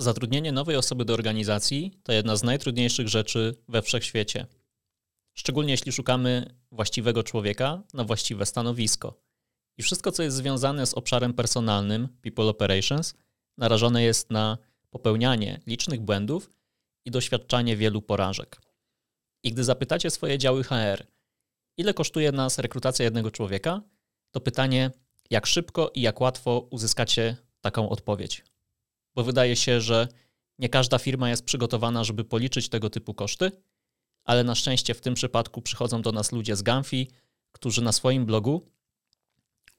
Zatrudnienie nowej osoby do organizacji to jedna z najtrudniejszych rzeczy we wszechświecie. Szczególnie jeśli szukamy właściwego człowieka na właściwe stanowisko. I wszystko, co jest związane z obszarem personalnym, people operations, narażone jest na popełnianie licznych błędów i doświadczanie wielu porażek. I gdy zapytacie swoje działy HR, ile kosztuje nas rekrutacja jednego człowieka, to pytanie, jak szybko i jak łatwo uzyskacie taką odpowiedź bo wydaje się, że nie każda firma jest przygotowana, żeby policzyć tego typu koszty, ale na szczęście w tym przypadku przychodzą do nas ludzie z Gamfi, którzy na swoim blogu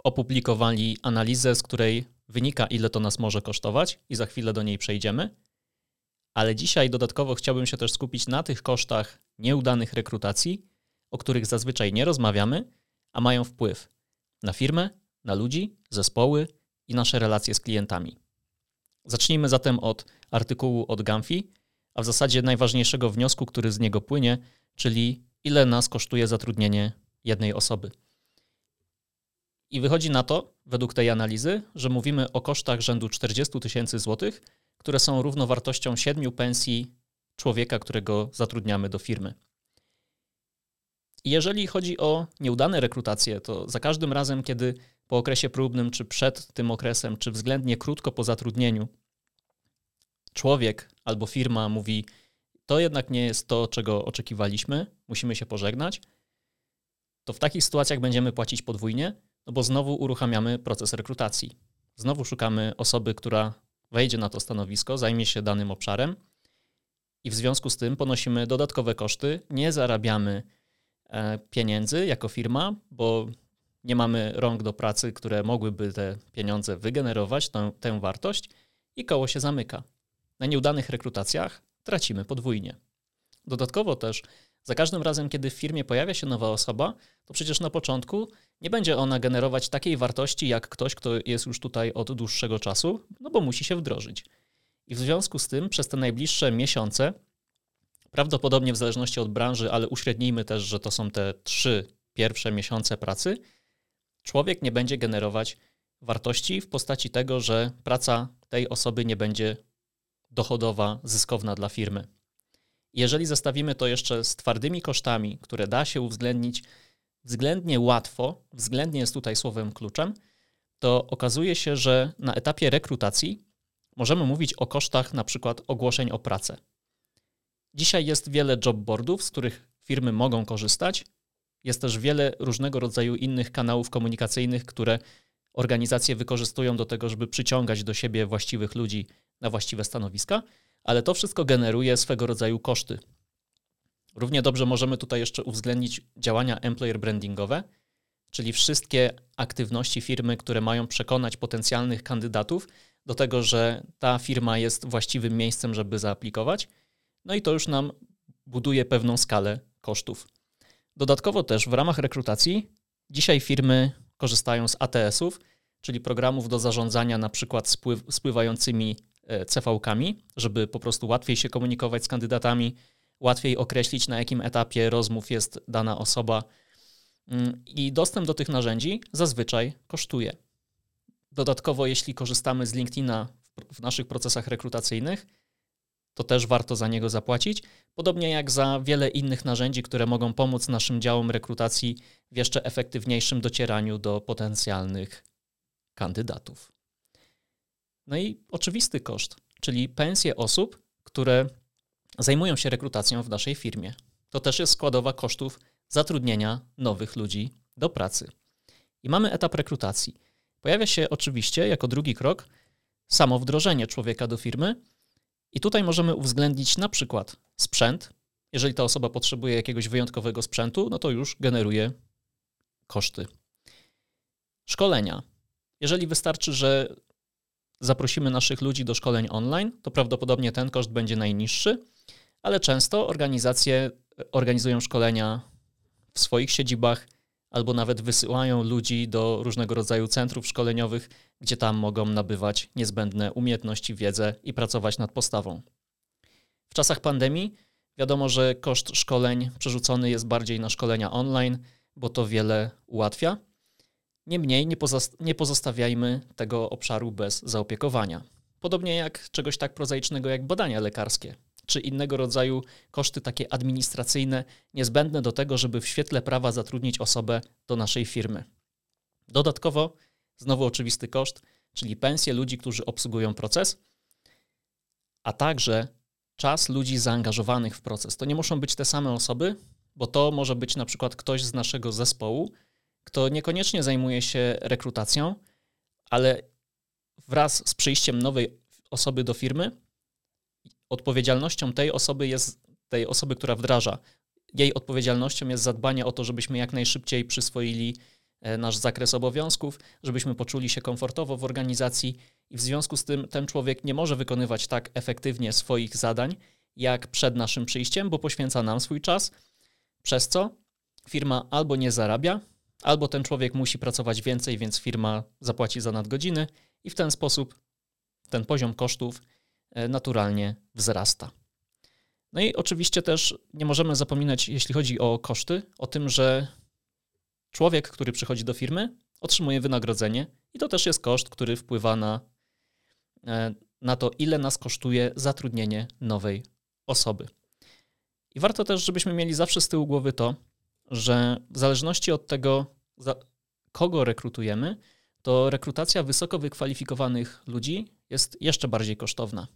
opublikowali analizę, z której wynika, ile to nas może kosztować, i za chwilę do niej przejdziemy. Ale dzisiaj dodatkowo chciałbym się też skupić na tych kosztach nieudanych rekrutacji, o których zazwyczaj nie rozmawiamy, a mają wpływ na firmę, na ludzi, zespoły i nasze relacje z klientami. Zacznijmy zatem od artykułu od Gamfi, a w zasadzie najważniejszego wniosku, który z niego płynie, czyli ile nas kosztuje zatrudnienie jednej osoby. I wychodzi na to, według tej analizy, że mówimy o kosztach rzędu 40 tysięcy złotych, które są równowartością siedmiu pensji człowieka, którego zatrudniamy do firmy. Jeżeli chodzi o nieudane rekrutacje, to za każdym razem, kiedy po okresie próbnym, czy przed tym okresem, czy względnie krótko po zatrudnieniu, człowiek albo firma mówi, to jednak nie jest to, czego oczekiwaliśmy, musimy się pożegnać, to w takich sytuacjach będziemy płacić podwójnie, no bo znowu uruchamiamy proces rekrutacji. Znowu szukamy osoby, która wejdzie na to stanowisko, zajmie się danym obszarem i w związku z tym ponosimy dodatkowe koszty, nie zarabiamy e, pieniędzy jako firma, bo nie mamy rąk do pracy, które mogłyby te pieniądze wygenerować, tę, tę wartość i koło się zamyka. Na nieudanych rekrutacjach tracimy podwójnie. Dodatkowo też za każdym razem, kiedy w firmie pojawia się nowa osoba, to przecież na początku nie będzie ona generować takiej wartości jak ktoś, kto jest już tutaj od dłuższego czasu, no bo musi się wdrożyć. I w związku z tym przez te najbliższe miesiące, prawdopodobnie w zależności od branży, ale uśrednijmy też, że to są te trzy pierwsze miesiące pracy, człowiek nie będzie generować wartości w postaci tego, że praca tej osoby nie będzie dochodowa, zyskowna dla firmy. Jeżeli zestawimy to jeszcze z twardymi kosztami, które da się uwzględnić względnie łatwo, względnie jest tutaj słowem kluczem, to okazuje się, że na etapie rekrutacji możemy mówić o kosztach na przykład ogłoszeń o pracę. Dzisiaj jest wiele jobboardów, z których firmy mogą korzystać. Jest też wiele różnego rodzaju innych kanałów komunikacyjnych, które organizacje wykorzystują do tego, żeby przyciągać do siebie właściwych ludzi na właściwe stanowiska, ale to wszystko generuje swego rodzaju koszty. Równie dobrze możemy tutaj jeszcze uwzględnić działania employer brandingowe, czyli wszystkie aktywności firmy, które mają przekonać potencjalnych kandydatów do tego, że ta firma jest właściwym miejscem, żeby zaaplikować. No i to już nam buduje pewną skalę kosztów. Dodatkowo też w ramach rekrutacji dzisiaj firmy korzystają z ATS-ów, czyli programów do zarządzania na przykład spływ, spływającymi e, CV-kami, żeby po prostu łatwiej się komunikować z kandydatami, łatwiej określić na jakim etapie rozmów jest dana osoba. Mm, I dostęp do tych narzędzi zazwyczaj kosztuje. Dodatkowo, jeśli korzystamy z LinkedIna w naszych procesach rekrutacyjnych, to też warto za niego zapłacić. Podobnie jak za wiele innych narzędzi, które mogą pomóc naszym działom rekrutacji w jeszcze efektywniejszym docieraniu do potencjalnych kandydatów. No i oczywisty koszt, czyli pensje osób, które zajmują się rekrutacją w naszej firmie. To też jest składowa kosztów zatrudnienia nowych ludzi do pracy. I mamy etap rekrutacji. Pojawia się oczywiście jako drugi krok samo wdrożenie człowieka do firmy, i tutaj możemy uwzględnić na przykład sprzęt. Jeżeli ta osoba potrzebuje jakiegoś wyjątkowego sprzętu, no to już generuje koszty. Szkolenia. Jeżeli wystarczy, że zaprosimy naszych ludzi do szkoleń online, to prawdopodobnie ten koszt będzie najniższy, ale często organizacje organizują szkolenia w swoich siedzibach albo nawet wysyłają ludzi do różnego rodzaju centrów szkoleniowych, gdzie tam mogą nabywać niezbędne umiejętności, wiedzę i pracować nad postawą. W czasach pandemii wiadomo, że koszt szkoleń przerzucony jest bardziej na szkolenia online, bo to wiele ułatwia. Niemniej nie, nie pozostawiajmy tego obszaru bez zaopiekowania. Podobnie jak czegoś tak prozaicznego jak badania lekarskie, czy innego rodzaju koszty takie administracyjne, niezbędne do tego, żeby w świetle prawa zatrudnić osobę do naszej firmy. Dodatkowo, znowu oczywisty koszt, czyli pensje ludzi, którzy obsługują proces, a także czas ludzi zaangażowanych w proces. To nie muszą być te same osoby, bo to może być na przykład ktoś z naszego zespołu, kto niekoniecznie zajmuje się rekrutacją, ale wraz z przyjściem nowej osoby do firmy, odpowiedzialnością tej osoby jest tej osoby, która wdraża. Jej odpowiedzialnością jest zadbanie o to, żebyśmy jak najszybciej przyswoili nasz zakres obowiązków, żebyśmy poczuli się komfortowo w organizacji i w związku z tym ten człowiek nie może wykonywać tak efektywnie swoich zadań jak przed naszym przyjściem, bo poświęca nam swój czas, przez co firma albo nie zarabia, albo ten człowiek musi pracować więcej, więc firma zapłaci za nadgodziny i w ten sposób ten poziom kosztów e, naturalnie wzrasta. No i oczywiście też nie możemy zapominać, jeśli chodzi o koszty, o tym, że człowiek, który przychodzi do firmy, otrzymuje wynagrodzenie i to też jest koszt, który wpływa na, e, na to, ile nas kosztuje zatrudnienie nowej osoby. I warto też, żebyśmy mieli zawsze z tyłu głowy to, że w zależności od tego, kogo rekrutujemy, to rekrutacja wysoko wykwalifikowanych ludzi jest jeszcze bardziej kosztowna.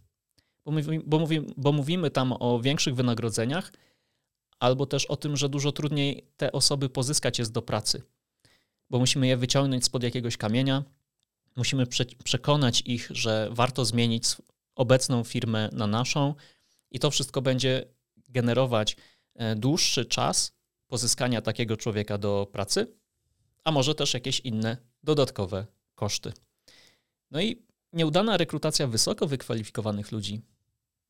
Bo, bo mówimy tam o większych wynagrodzeniach, albo też o tym, że dużo trudniej te osoby pozyskać jest do pracy, bo musimy je wyciągnąć spod jakiegoś kamienia, musimy prze, przekonać ich, że warto zmienić obecną firmę na naszą, i to wszystko będzie generować e, dłuższy czas pozyskania takiego człowieka do pracy, a może też jakieś inne dodatkowe koszty. No i nieudana rekrutacja wysoko wykwalifikowanych ludzi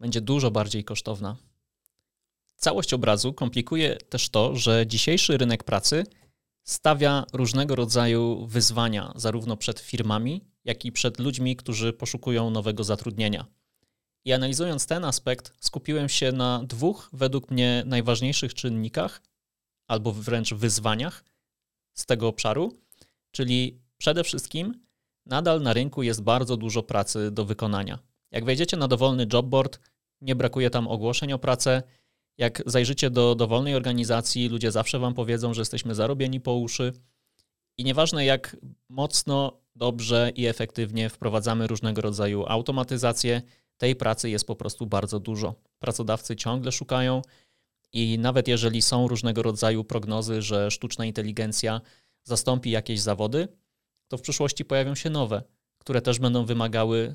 będzie dużo bardziej kosztowna. Całość obrazu komplikuje też to, że dzisiejszy rynek pracy stawia różnego rodzaju wyzwania, zarówno przed firmami, jak i przed ludźmi, którzy poszukują nowego zatrudnienia. I analizując ten aspekt, skupiłem się na dwóch, według mnie, najważniejszych czynnikach, albo wręcz wyzwaniach z tego obszaru, czyli przede wszystkim nadal na rynku jest bardzo dużo pracy do wykonania. Jak wejdziecie na dowolny jobboard, nie brakuje tam ogłoszeń o pracę. Jak zajrzycie do dowolnej organizacji, ludzie zawsze wam powiedzą, że jesteśmy zarobieni po uszy. I nieważne jak mocno, dobrze i efektywnie wprowadzamy różnego rodzaju automatyzację, tej pracy jest po prostu bardzo dużo. Pracodawcy ciągle szukają i nawet jeżeli są różnego rodzaju prognozy, że sztuczna inteligencja zastąpi jakieś zawody, to w przyszłości pojawią się nowe, które też będą wymagały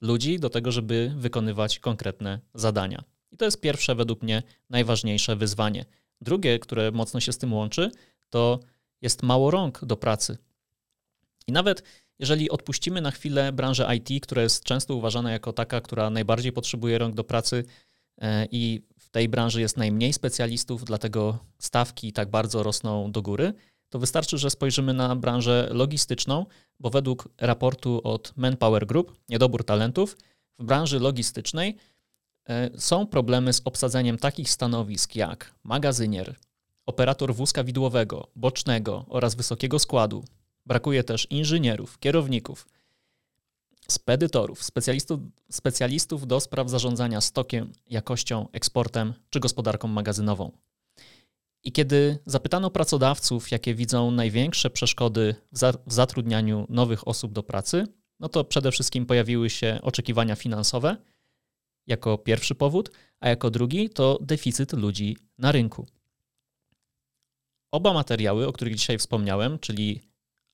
ludzi do tego, żeby wykonywać konkretne zadania. I to jest pierwsze, według mnie, najważniejsze wyzwanie. Drugie, które mocno się z tym łączy, to jest mało rąk do pracy. I nawet jeżeli odpuścimy na chwilę branżę IT, która jest często uważana jako taka, która najbardziej potrzebuje rąk do pracy e, i w tej branży jest najmniej specjalistów, dlatego stawki tak bardzo rosną do góry, to wystarczy, że spojrzymy na branżę logistyczną, bo według raportu od Manpower Group, niedobór talentów, w branży logistycznej są problemy z obsadzeniem takich stanowisk jak magazynier, operator wózka widłowego, bocznego oraz wysokiego składu, Brakuje też inżynierów, kierowników, spedytorów, specjalistów, specjalistów do spraw zarządzania stokiem, jakością, eksportem czy gospodarką magazynową. I kiedy zapytano pracodawców, jakie widzą największe przeszkody w zatrudnianiu nowych osób do pracy, no to przede wszystkim pojawiły się oczekiwania finansowe jako pierwszy powód, a jako drugi to deficyt ludzi na rynku. Oba materiały, o których dzisiaj wspomniałem, czyli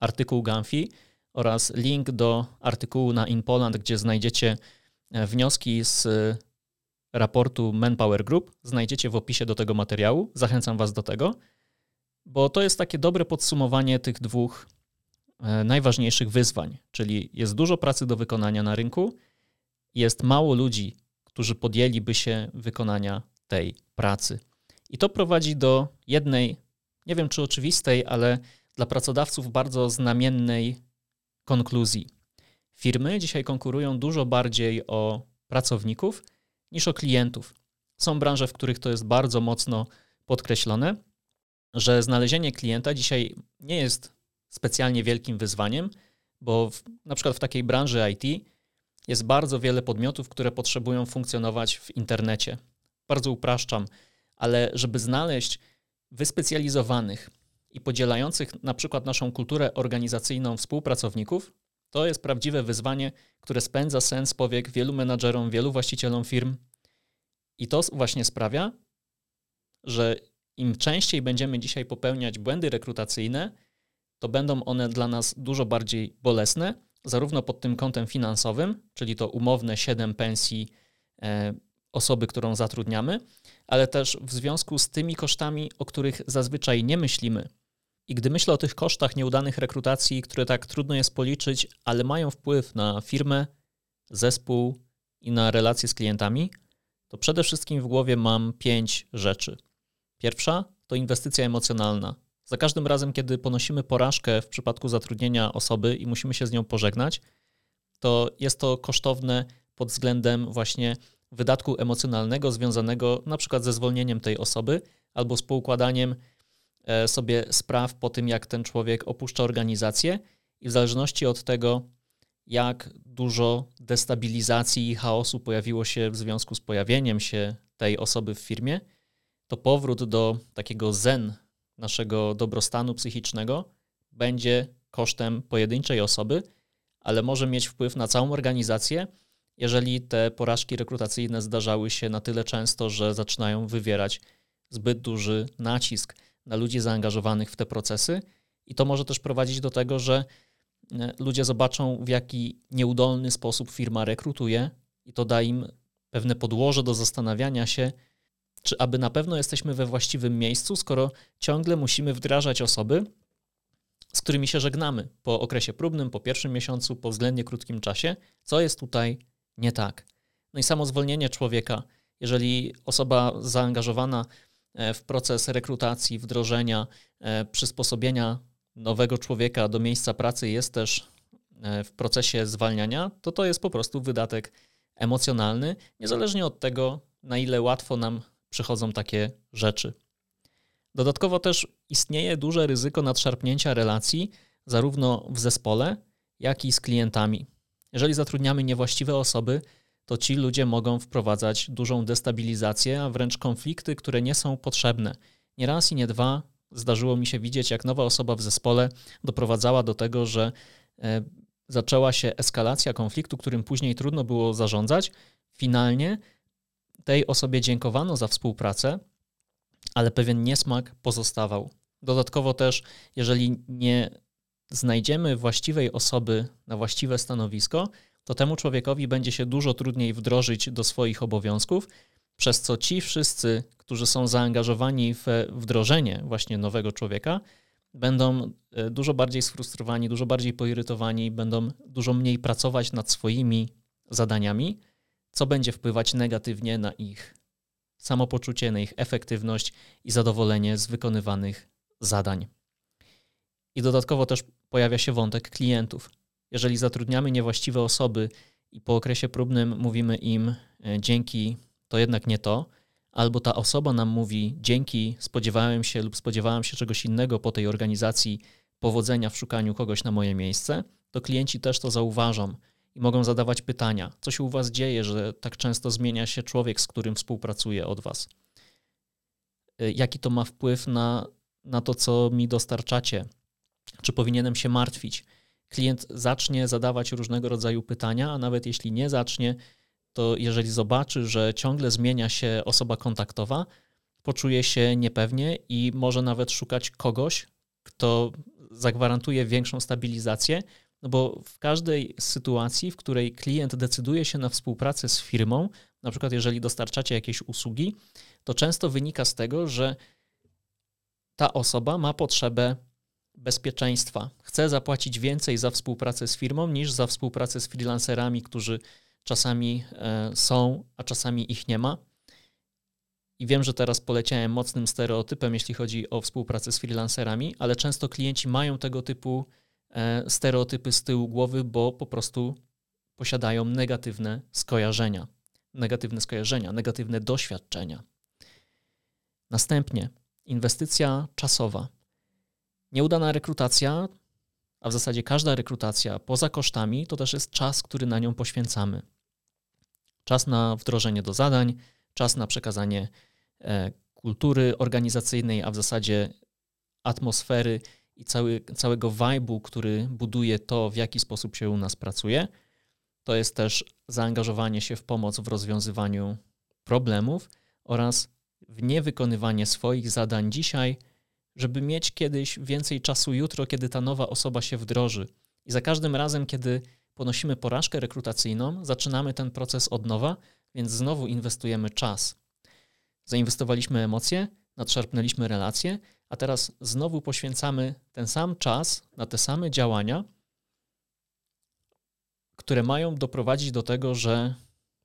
artykuł Gamfi oraz link do artykułu na InPoland, gdzie znajdziecie e, wnioski z e, raportu Manpower Group. Znajdziecie w opisie do tego materiału. Zachęcam Was do tego, bo to jest takie dobre podsumowanie tych dwóch e, najważniejszych wyzwań, czyli jest dużo pracy do wykonania na rynku, jest mało ludzi, którzy podjęliby się wykonania tej pracy. I to prowadzi do jednej, nie wiem czy oczywistej, ale dla pracodawców bardzo znamiennej konkluzji. Firmy dzisiaj konkurują dużo bardziej o pracowników niż o klientów. Są branże, w których to jest bardzo mocno podkreślone, że znalezienie klienta dzisiaj nie jest specjalnie wielkim wyzwaniem, bo w, na przykład w takiej branży IT jest bardzo wiele podmiotów, które potrzebują funkcjonować w internecie. Bardzo upraszczam, ale żeby znaleźć wyspecjalizowanych i podzielających na przykład naszą kulturę organizacyjną współpracowników, to jest prawdziwe wyzwanie, które spędza sens powiek wielu menadżerom, wielu właścicielom firm. I to właśnie sprawia, że im częściej będziemy dzisiaj popełniać błędy rekrutacyjne, to będą one dla nas dużo bardziej bolesne, zarówno pod tym kątem finansowym, czyli to umowne 7 pensji e, osoby, którą zatrudniamy, ale też w związku z tymi kosztami, o których zazwyczaj nie myślimy. I gdy myślę o tych kosztach nieudanych rekrutacji, które tak trudno jest policzyć, ale mają wpływ na firmę, zespół i na relacje z klientami, to przede wszystkim w głowie mam pięć rzeczy. Pierwsza to inwestycja emocjonalna. Za każdym razem, kiedy ponosimy porażkę w przypadku zatrudnienia osoby i musimy się z nią pożegnać, to jest to kosztowne pod względem właśnie wydatku emocjonalnego związanego na przykład ze zwolnieniem tej osoby albo z poukładaniem e, sobie spraw po tym, jak ten człowiek opuszcza organizację. I w zależności od tego, jak dużo destabilizacji i chaosu pojawiło się w związku z pojawieniem się tej osoby w firmie, to powrót do takiego zen naszego dobrostanu psychicznego będzie kosztem pojedynczej osoby, ale może mieć wpływ na całą organizację, jeżeli te porażki rekrutacyjne zdarzały się na tyle często, że zaczynają wywierać zbyt duży nacisk na ludzi zaangażowanych w te procesy. I to może też prowadzić do tego, że e, ludzie zobaczą, w jaki nieudolny sposób firma rekrutuje, i to da im pewne podłoże do zastanawiania się, czy aby na pewno jesteśmy we właściwym miejscu, skoro ciągle musimy wdrażać osoby, z którymi się żegnamy po okresie próbnym, po pierwszym miesiącu, po względnie krótkim czasie, co jest tutaj nie tak. No i samo zwolnienie człowieka, jeżeli osoba zaangażowana e, w proces rekrutacji, wdrożenia, e, przysposobienia nowego człowieka do miejsca pracy jest też e, w procesie zwalniania, to to jest po prostu wydatek emocjonalny, niezależnie od tego, na ile łatwo nam przychodzą takie rzeczy. Dodatkowo też istnieje duże ryzyko nadszarpnięcia relacji zarówno w zespole, jak i z klientami. Jeżeli zatrudniamy niewłaściwe osoby, to ci ludzie mogą wprowadzać dużą destabilizację, a wręcz konflikty, które nie są potrzebne. Nie raz i nie dwa zdarzyło mi się widzieć, jak nowa osoba w zespole doprowadzała do tego, że e, zaczęła się eskalacja konfliktu, którym później trudno było zarządzać. Finalnie tej osobie dziękowano za współpracę, ale pewien niesmak pozostawał. Dodatkowo też, jeżeli nie znajdziemy właściwej osoby na właściwe stanowisko, to temu człowiekowi będzie się dużo trudniej wdrożyć do swoich obowiązków, przez co ci wszyscy, którzy są zaangażowani w wdrożenie właśnie nowego człowieka, będą e, dużo bardziej sfrustrowani, dużo bardziej poirytowani, będą dużo mniej pracować nad swoimi zadaniami, co będzie wpływać negatywnie na ich samopoczucie, na ich efektywność i zadowolenie z wykonywanych zadań. I dodatkowo też pojawia się wątek klientów. Jeżeli zatrudniamy niewłaściwe osoby i po okresie próbnym mówimy im e, dzięki, to jednak nie to, albo ta osoba nam mówi dzięki, spodziewałem się lub spodziewałem się czegoś innego po tej organizacji, powodzenia w szukaniu kogoś na moje miejsce, to klienci też to zauważą i mogą zadawać pytania, co się u Was dzieje, że tak często zmienia się człowiek, z którym współpracuje od Was. E, jaki to ma wpływ na, na to, co mi dostarczacie? Czy powinienem się martwić? Klient zacznie zadawać różnego rodzaju pytania, a nawet jeśli nie zacznie, to jeżeli zobaczy, że ciągle zmienia się osoba kontaktowa, poczuje się niepewnie i może nawet szukać kogoś, kto zagwarantuje większą stabilizację, no bo w każdej sytuacji, w której klient decyduje się na współpracę z firmą, na przykład jeżeli dostarczacie jakieś usługi, to często wynika z tego, że ta osoba ma potrzebę bezpieczeństwa. Chce zapłacić więcej za współpracę z firmą niż za współpracę z freelancerami, którzy czasami e, są, a czasami ich nie ma. I wiem, że teraz poleciałem mocnym stereotypem, jeśli chodzi o współpracę z freelancerami, ale często klienci mają tego typu stereotypy z tyłu głowy, bo po prostu posiadają negatywne skojarzenia, negatywne skojarzenia, negatywne doświadczenia. Następnie inwestycja czasowa. Nieudana rekrutacja a w zasadzie każda rekrutacja poza kosztami to też jest czas, który na nią poświęcamy. Czas na wdrożenie do zadań, czas na przekazanie e, kultury organizacyjnej, a w zasadzie atmosfery i cały, całego vibe'u, który buduje to, w jaki sposób się u nas pracuje. To jest też zaangażowanie się w pomoc w rozwiązywaniu problemów oraz w niewykonywanie swoich zadań dzisiaj, żeby mieć kiedyś więcej czasu jutro, kiedy ta nowa osoba się wdroży. I za każdym razem, kiedy ponosimy porażkę rekrutacyjną, zaczynamy ten proces od nowa, więc znowu inwestujemy czas. Zainwestowaliśmy emocje, nadszarpnęliśmy relacje, a teraz znowu poświęcamy ten sam czas na te same działania, które mają doprowadzić do tego, że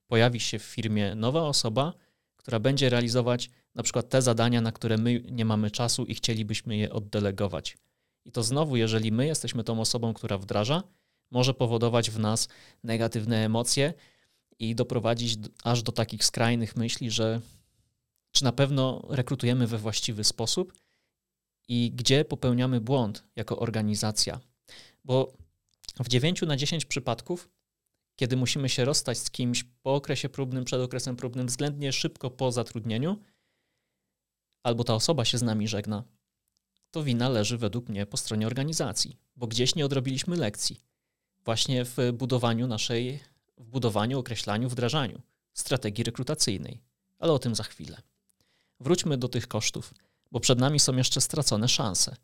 pojawi się w firmie nowa osoba, która będzie realizować na przykład te zadania, na które my nie mamy czasu i chcielibyśmy je oddelegować. I to znowu, jeżeli my jesteśmy tą osobą, która wdraża, może powodować w nas negatywne emocje i doprowadzić aż do takich skrajnych myśli, że czy na pewno rekrutujemy we właściwy sposób i gdzie popełniamy błąd jako organizacja. Bo w 9 na 10 przypadków, kiedy musimy się rozstać z kimś po okresie próbnym, przed okresem próbnym, względnie szybko po zatrudnieniu, albo ta osoba się z nami żegna, to wina leży według mnie po stronie organizacji, bo gdzieś nie odrobiliśmy lekcji. Właśnie w budowaniu naszej, w budowaniu, określaniu, wdrażaniu strategii rekrutacyjnej. Ale o tym za chwilę. Wróćmy do tych kosztów, bo przed nami są jeszcze stracone szanse.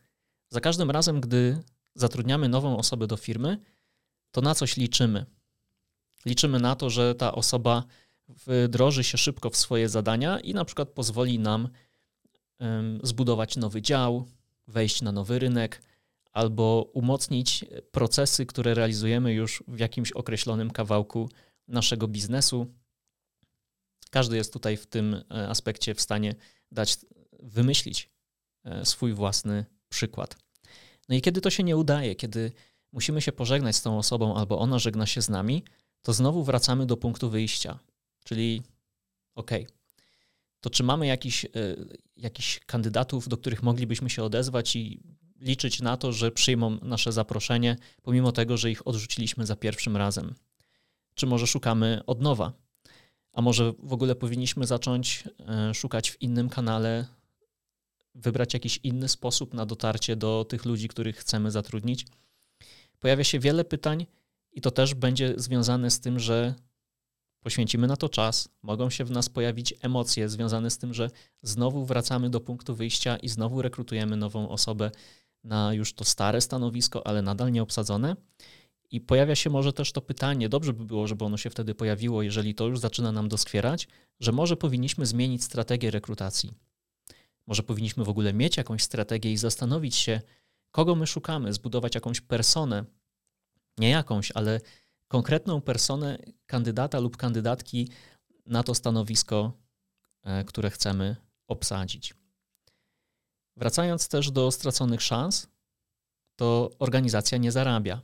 Za każdym razem, gdy zatrudniamy nową osobę do firmy, to na coś liczymy. Liczymy na to, że ta osoba wdroży się szybko w swoje zadania i na przykład pozwoli nam zbudować nowy dział, wejść na nowy rynek albo umocnić procesy, które realizujemy już w jakimś określonym kawałku naszego biznesu. Każdy jest tutaj w tym e, aspekcie w stanie dać, wymyślić e, swój własny przykład. No i kiedy to się nie udaje, kiedy musimy się pożegnać z tą osobą albo ona żegna się z nami, to znowu wracamy do punktu wyjścia, czyli ok, to czy mamy jakiś, e, jakiś kandydatów, do których moglibyśmy się odezwać i liczyć na to, że przyjmą nasze zaproszenie, pomimo tego, że ich odrzuciliśmy za pierwszym razem? Czy może szukamy od nowa? A może w ogóle powinniśmy zacząć e, szukać w innym kanale, wybrać jakiś inny sposób na dotarcie do tych ludzi, których chcemy zatrudnić? Pojawia się wiele pytań, i to też będzie związane z tym, że poświęcimy na to czas, mogą się w nas pojawić emocje związane z tym, że znowu wracamy do punktu wyjścia i znowu rekrutujemy nową osobę na już to stare stanowisko, ale nadal nieobsadzone. I pojawia się może też to pytanie, dobrze by było, żeby ono się wtedy pojawiło, jeżeli to już zaczyna nam doskwierać, że może powinniśmy zmienić strategię rekrutacji. Może powinniśmy w ogóle mieć jakąś strategię i zastanowić się, kogo my szukamy, zbudować jakąś personę, nie jakąś, ale konkretną personę kandydata lub kandydatki na to stanowisko, e, które chcemy obsadzić. Wracając też do straconych szans, to organizacja nie zarabia.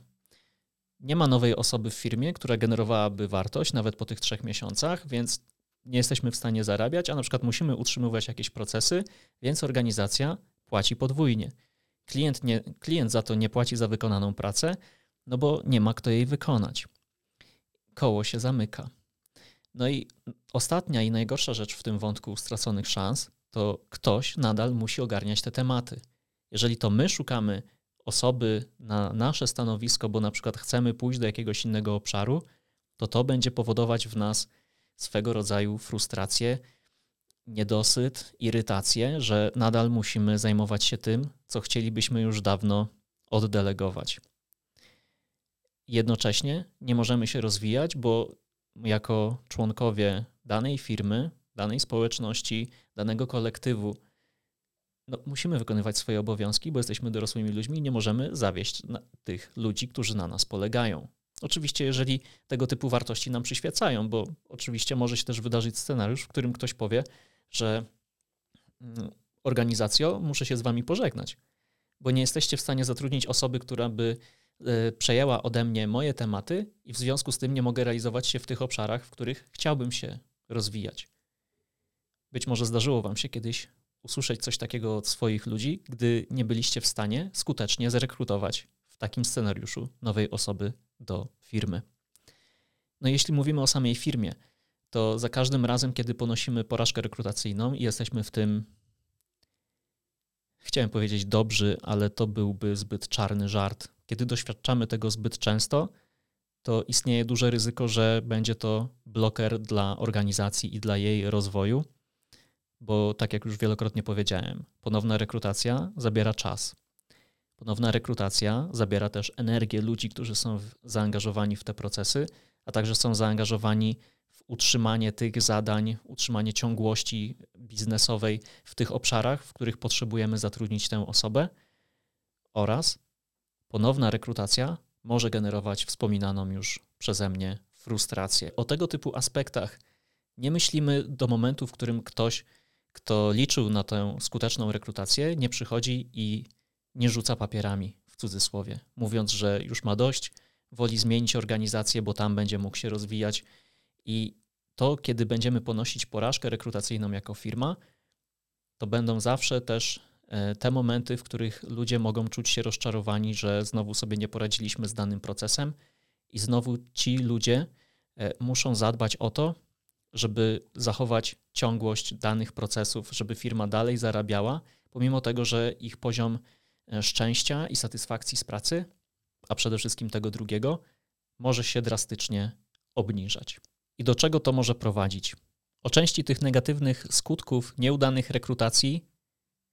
Nie ma nowej osoby w firmie, która generowałaby wartość nawet po tych trzech miesiącach, więc nie jesteśmy w stanie zarabiać, a na przykład musimy utrzymywać jakieś procesy, więc organizacja płaci podwójnie. Klient, nie, klient za to nie płaci za wykonaną pracę, no bo nie ma kto jej wykonać. Koło się zamyka. No i ostatnia i najgorsza rzecz w tym wątku straconych szans to ktoś nadal musi ogarniać te tematy. Jeżeli to my szukamy osoby na nasze stanowisko, bo na przykład chcemy pójść do jakiegoś innego obszaru, to to będzie powodować w nas swego rodzaju frustrację, niedosyt, irytację, że nadal musimy zajmować się tym, co chcielibyśmy już dawno oddelegować. Jednocześnie nie możemy się rozwijać, bo jako członkowie danej firmy, danej społeczności, danego kolektywu, no, musimy wykonywać swoje obowiązki, bo jesteśmy dorosłymi ludźmi i nie możemy zawieść tych ludzi, którzy na nas polegają. Oczywiście, jeżeli tego typu wartości nam przyświecają, bo oczywiście może się też wydarzyć scenariusz, w którym ktoś powie, że mm, organizacjo, muszę się z wami pożegnać, bo nie jesteście w stanie zatrudnić osoby, która by e, przejęła ode mnie moje tematy i w związku z tym nie mogę realizować się w tych obszarach, w których chciałbym się rozwijać. Być może zdarzyło wam się kiedyś usłyszeć coś takiego od swoich ludzi, gdy nie byliście w stanie skutecznie zrekrutować takim scenariuszu nowej osoby do firmy. No jeśli mówimy o samej firmie, to za każdym razem, kiedy ponosimy porażkę rekrutacyjną i jesteśmy w tym, chciałem powiedzieć dobrzy, ale to byłby zbyt czarny żart. Kiedy doświadczamy tego zbyt często, to istnieje duże ryzyko, że będzie to bloker dla organizacji i dla jej rozwoju, bo tak jak już wielokrotnie powiedziałem, ponowna rekrutacja zabiera czas. Ponowna rekrutacja zabiera też energię ludzi, którzy są zaangażowani w te procesy, a także są zaangażowani w utrzymanie tych zadań, utrzymanie ciągłości biznesowej w tych obszarach, w których potrzebujemy zatrudnić tę osobę oraz ponowna rekrutacja może generować wspominaną już przeze mnie frustrację. O tego typu aspektach nie myślimy do momentu, w którym ktoś, kto liczył na tę skuteczną rekrutację, nie przychodzi i nie rzuca papierami w cudzysłowie, mówiąc, że już ma dość, woli zmienić organizację, bo tam będzie mógł się rozwijać. I to, kiedy będziemy ponosić porażkę rekrutacyjną jako firma, to będą zawsze też e, te momenty, w których ludzie mogą czuć się rozczarowani, że znowu sobie nie poradziliśmy z danym procesem, i znowu ci ludzie e, muszą zadbać o to, żeby zachować ciągłość danych procesów, żeby firma dalej zarabiała, pomimo tego, że ich poziom szczęścia i satysfakcji z pracy a przede wszystkim tego drugiego, może się drastycznie obniżać. I do czego to może prowadzić? O części tych negatywnych skutków nieudanych rekrutacji,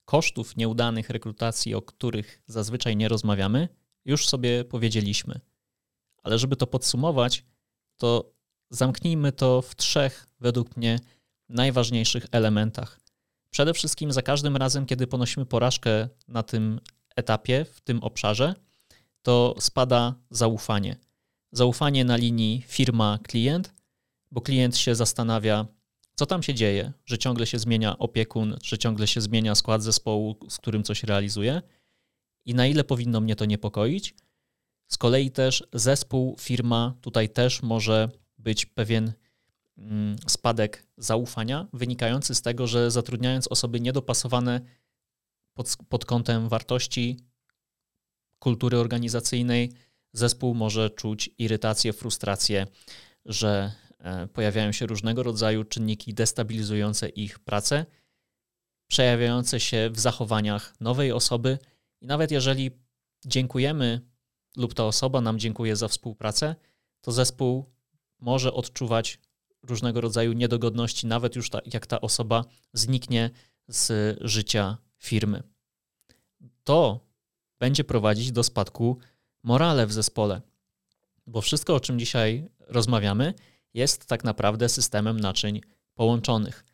kosztów nieudanych rekrutacji, o których zazwyczaj nie rozmawiamy, już sobie powiedzieliśmy. Ale żeby to podsumować, to zamknijmy to w trzech, według mnie, najważniejszych elementach. Przede wszystkim za każdym razem, kiedy ponosimy porażkę na tym etapie, w tym obszarze, to spada zaufanie. Zaufanie na linii firma-klient, bo klient się zastanawia, co tam się dzieje, że ciągle się zmienia opiekun, że ciągle się zmienia skład zespołu, z którym coś realizuje i na ile powinno mnie to niepokoić. Z kolei też zespół, firma, tutaj też może być pewien mm, spadek zaufania wynikający z tego, że zatrudniając osoby niedopasowane pod, pod kątem wartości, kultury organizacyjnej zespół może czuć irytację, frustrację, że e, pojawiają się różnego rodzaju czynniki destabilizujące ich pracę, przejawiające się w zachowaniach nowej osoby. I nawet jeżeli dziękujemy lub ta osoba nam dziękuje za współpracę, to zespół może odczuwać różnego rodzaju niedogodności, nawet już ta, jak ta osoba zniknie z życia firmy. To będzie prowadzić do spadku morale w zespole. Bo wszystko, o czym dzisiaj rozmawiamy, jest tak naprawdę systemem naczyń połączonych.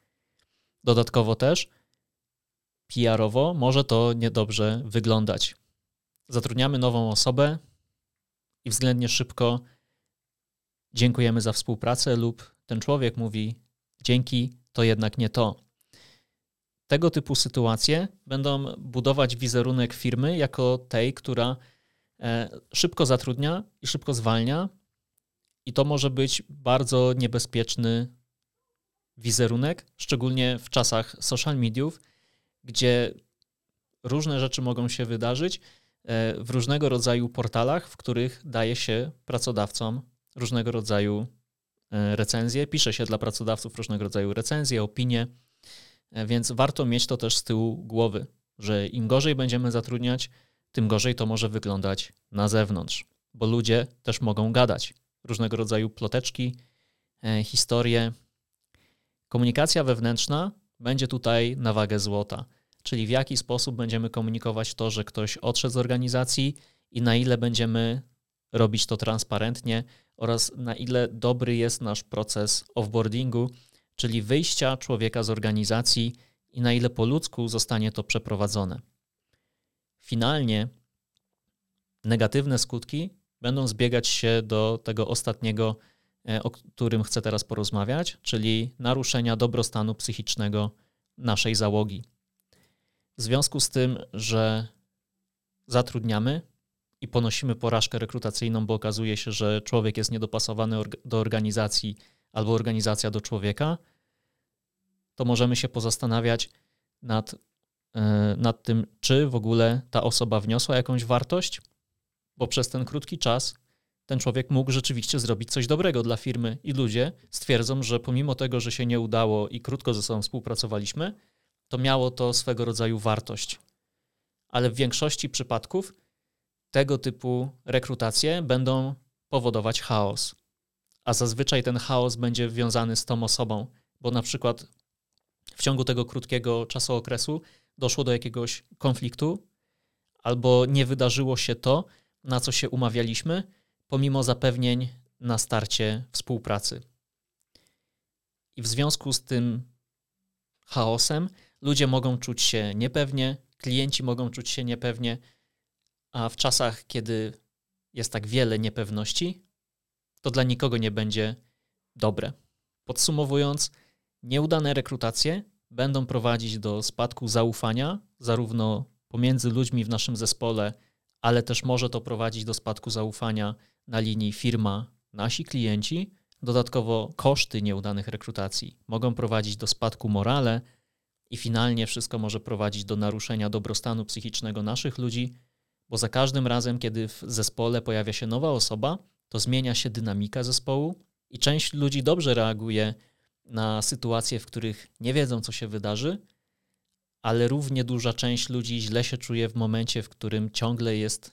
Dodatkowo też PR-owo może to niedobrze wyglądać. Zatrudniamy nową osobę i względnie szybko dziękujemy za współpracę, lub ten człowiek mówi: Dzięki, to jednak nie to tego typu sytuacje będą budować wizerunek firmy jako tej, która e, szybko zatrudnia i szybko zwalnia, i to może być bardzo niebezpieczny wizerunek, szczególnie w czasach social mediów, gdzie różne rzeczy mogą się wydarzyć e, w różnego rodzaju portalach, w których daje się pracodawcom różnego rodzaju e, recenzje, pisze się dla pracodawców różnego rodzaju recenzje, opinie. E, więc warto mieć to też z tyłu głowy, że im gorzej będziemy zatrudniać, tym gorzej to może wyglądać na zewnątrz, bo ludzie też mogą gadać. Różnego rodzaju ploteczki, e, historie. Komunikacja wewnętrzna będzie tutaj na wagę złota, czyli w jaki sposób będziemy komunikować to, że ktoś odszedł z organizacji i na ile będziemy robić to transparentnie oraz na ile dobry jest nasz proces offboardingu, czyli wyjścia człowieka z organizacji i na ile po ludzku zostanie to przeprowadzone. Finalnie negatywne skutki będą zbiegać się do tego ostatniego, e, o którym chcę teraz porozmawiać, czyli naruszenia dobrostanu psychicznego naszej załogi. W związku z tym, że zatrudniamy i ponosimy porażkę rekrutacyjną, bo okazuje się, że człowiek jest niedopasowany do organizacji albo organizacja do człowieka, to możemy się pozastanawiać nad, e, nad tym, czy w ogóle ta osoba wniosła jakąś wartość bo przez ten krótki czas ten człowiek mógł rzeczywiście zrobić coś dobrego dla firmy i ludzie stwierdzą, że pomimo tego, że się nie udało i krótko ze sobą współpracowaliśmy, to miało to swego rodzaju wartość. Ale w większości przypadków tego typu rekrutacje będą powodować chaos. A zazwyczaj ten chaos będzie wiązany z tą osobą, bo na przykład w ciągu tego krótkiego czasu okresu doszło do jakiegoś konfliktu, albo nie wydarzyło się to, na co się umawialiśmy, pomimo zapewnień na starcie współpracy. I w związku z tym chaosem ludzie mogą czuć się niepewnie, klienci mogą czuć się niepewnie, a w czasach, kiedy jest tak wiele niepewności, to dla nikogo nie będzie dobre. Podsumowując, nieudane rekrutacje będą prowadzić do spadku zaufania, zarówno pomiędzy ludźmi w naszym zespole, ale też może to prowadzić do spadku zaufania na linii firma, nasi klienci. Dodatkowo koszty nieudanych rekrutacji mogą prowadzić do spadku morale i finalnie wszystko może prowadzić do naruszenia dobrostanu psychicznego naszych ludzi, bo za każdym razem, kiedy w zespole pojawia się nowa osoba, to zmienia się dynamika zespołu i część ludzi dobrze reaguje na sytuacje, w których nie wiedzą, co się wydarzy, ale równie duża część ludzi źle się czuje w momencie, w którym ciągle jest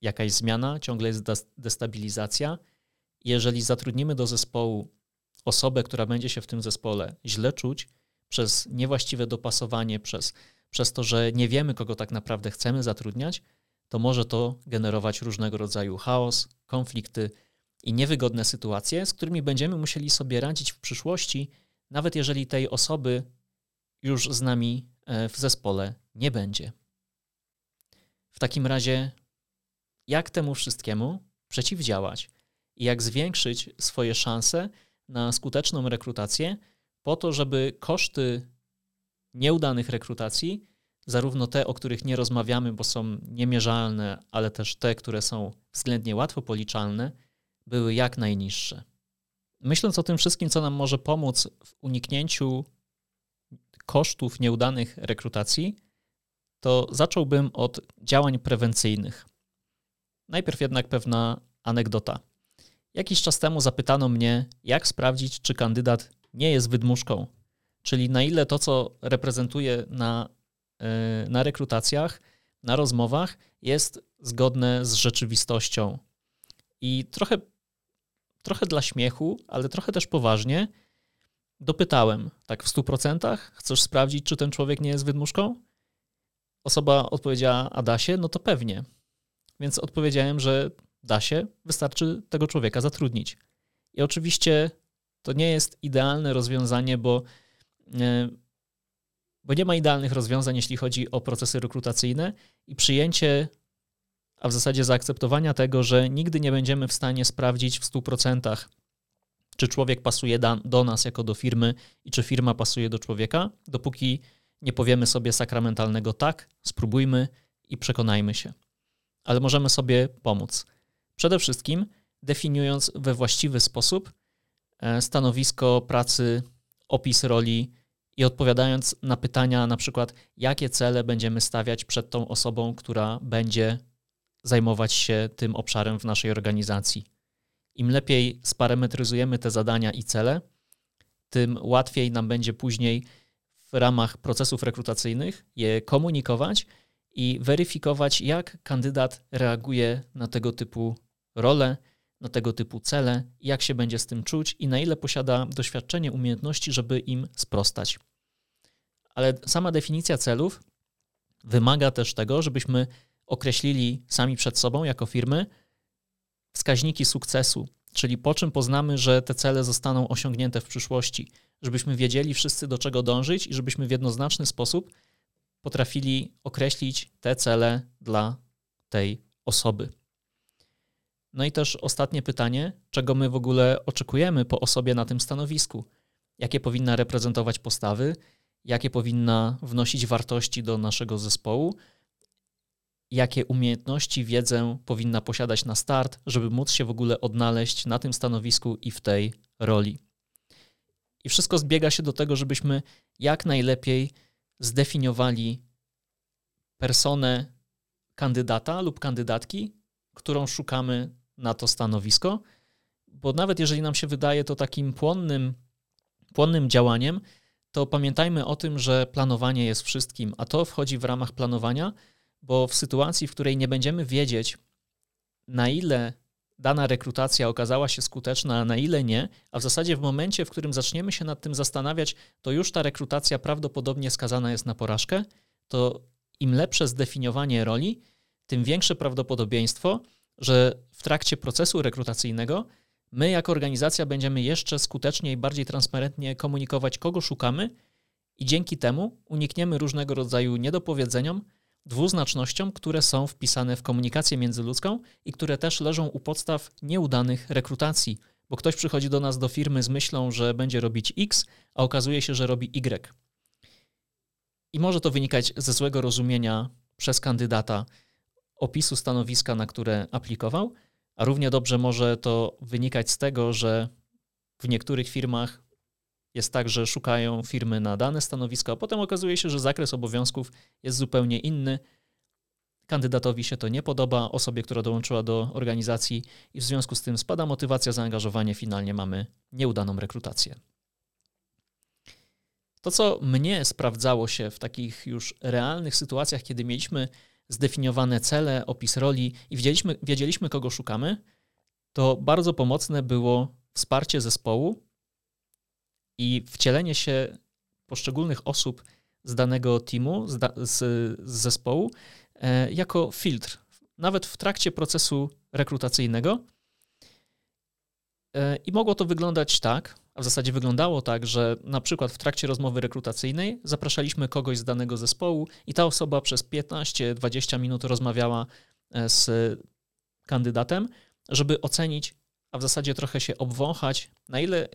jakaś zmiana, ciągle jest destabilizacja. Jeżeli zatrudnimy do zespołu osobę, która będzie się w tym zespole źle czuć przez niewłaściwe dopasowanie, przez, przez to, że nie wiemy, kogo tak naprawdę chcemy zatrudniać, to może to generować różnego rodzaju chaos, konflikty i niewygodne sytuacje, z którymi będziemy musieli sobie radzić w przyszłości, nawet jeżeli tej osoby już z nami e, w zespole nie będzie. W takim razie, jak temu wszystkiemu przeciwdziałać i jak zwiększyć swoje szanse na skuteczną rekrutację, po to, żeby koszty nieudanych rekrutacji zarówno te, o których nie rozmawiamy, bo są niemierzalne, ale też te, które są względnie łatwo policzalne, były jak najniższe. Myśląc o tym wszystkim, co nam może pomóc w uniknięciu kosztów nieudanych rekrutacji, to zacząłbym od działań prewencyjnych. Najpierw jednak pewna anegdota. Jakiś czas temu zapytano mnie, jak sprawdzić, czy kandydat nie jest wydmuszką, czyli na ile to, co reprezentuje na na rekrutacjach, na rozmowach jest zgodne z rzeczywistością. I trochę, trochę dla śmiechu, ale trochę też poważnie dopytałem, tak w 100%, chcesz sprawdzić, czy ten człowiek nie jest wydmuszką? Osoba odpowiedziała, a da się? No to pewnie. Więc odpowiedziałem, że da się, wystarczy tego człowieka zatrudnić. I oczywiście to nie jest idealne rozwiązanie, bo y, bo nie ma idealnych rozwiązań, jeśli chodzi o procesy rekrutacyjne i przyjęcie, a w zasadzie zaakceptowania tego, że nigdy nie będziemy w stanie sprawdzić w 100%, czy człowiek pasuje do nas jako do firmy i czy firma pasuje do człowieka, dopóki nie powiemy sobie sakramentalnego tak, spróbujmy i przekonajmy się. Ale możemy sobie pomóc. Przede wszystkim definiując we właściwy sposób e, stanowisko pracy, opis roli, i odpowiadając na pytania, na przykład, jakie cele będziemy stawiać przed tą osobą, która będzie zajmować się tym obszarem w naszej organizacji. Im lepiej sparametryzujemy te zadania i cele, tym łatwiej nam będzie później w ramach procesów rekrutacyjnych je komunikować i weryfikować, jak kandydat reaguje na tego typu role, na tego typu cele, jak się będzie z tym czuć i na ile posiada doświadczenie, umiejętności, żeby im sprostać. Ale sama definicja celów wymaga też tego, żebyśmy określili sami przed sobą jako firmy wskaźniki sukcesu, czyli po czym poznamy, że te cele zostaną osiągnięte w przyszłości, żebyśmy wiedzieli wszyscy do czego dążyć i żebyśmy w jednoznaczny sposób potrafili określić te cele dla tej osoby. No i też ostatnie pytanie, czego my w ogóle oczekujemy po osobie na tym stanowisku? Jakie powinna reprezentować postawy, jakie powinna wnosić wartości do naszego zespołu, jakie umiejętności, wiedzę powinna posiadać na start, żeby móc się w ogóle odnaleźć na tym stanowisku i w tej roli. I wszystko zbiega się do tego, żebyśmy jak najlepiej zdefiniowali personę kandydata lub kandydatki którą szukamy na to stanowisko, bo nawet jeżeli nam się wydaje to takim płonnym, płonnym działaniem, to pamiętajmy o tym, że planowanie jest wszystkim, a to wchodzi w ramach planowania, bo w sytuacji, w której nie będziemy wiedzieć, na ile dana rekrutacja okazała się skuteczna, a na ile nie, a w zasadzie w momencie, w którym zaczniemy się nad tym zastanawiać, to już ta rekrutacja prawdopodobnie skazana jest na porażkę, to im lepsze zdefiniowanie roli, tym większe prawdopodobieństwo, że w trakcie procesu rekrutacyjnego my jako organizacja będziemy jeszcze skuteczniej, bardziej transparentnie komunikować, kogo szukamy i dzięki temu unikniemy różnego rodzaju niedopowiedzeniom, dwuznacznościom, które są wpisane w komunikację międzyludzką i które też leżą u podstaw nieudanych rekrutacji, bo ktoś przychodzi do nas do firmy z myślą, że będzie robić X, a okazuje się, że robi Y. I może to wynikać ze złego rozumienia przez kandydata opisu stanowiska, na które aplikował, a równie dobrze może to wynikać z tego, że w niektórych firmach jest tak, że szukają firmy na dane stanowisko, a potem okazuje się, że zakres obowiązków jest zupełnie inny. Kandydatowi się to nie podoba, osobie, która dołączyła do organizacji, i w związku z tym spada motywacja, zaangażowanie, finalnie mamy nieudaną rekrutację. To, co mnie sprawdzało się w takich już realnych sytuacjach, kiedy mieliśmy zdefiniowane cele, opis roli i wiedzieliśmy, wiedzieliśmy kogo szukamy, to bardzo pomocne było wsparcie zespołu i wcielenie się poszczególnych osób z danego teamu, z, da, z, z zespołu, e, jako filtr. Nawet w trakcie procesu rekrutacyjnego. E, I mogło to wyglądać tak, a w zasadzie wyglądało tak, że na przykład w trakcie rozmowy rekrutacyjnej zapraszaliśmy kogoś z danego zespołu i ta osoba przez 15-20 minut rozmawiała e, z kandydatem, żeby ocenić, a w zasadzie trochę się obwąchać, na ile,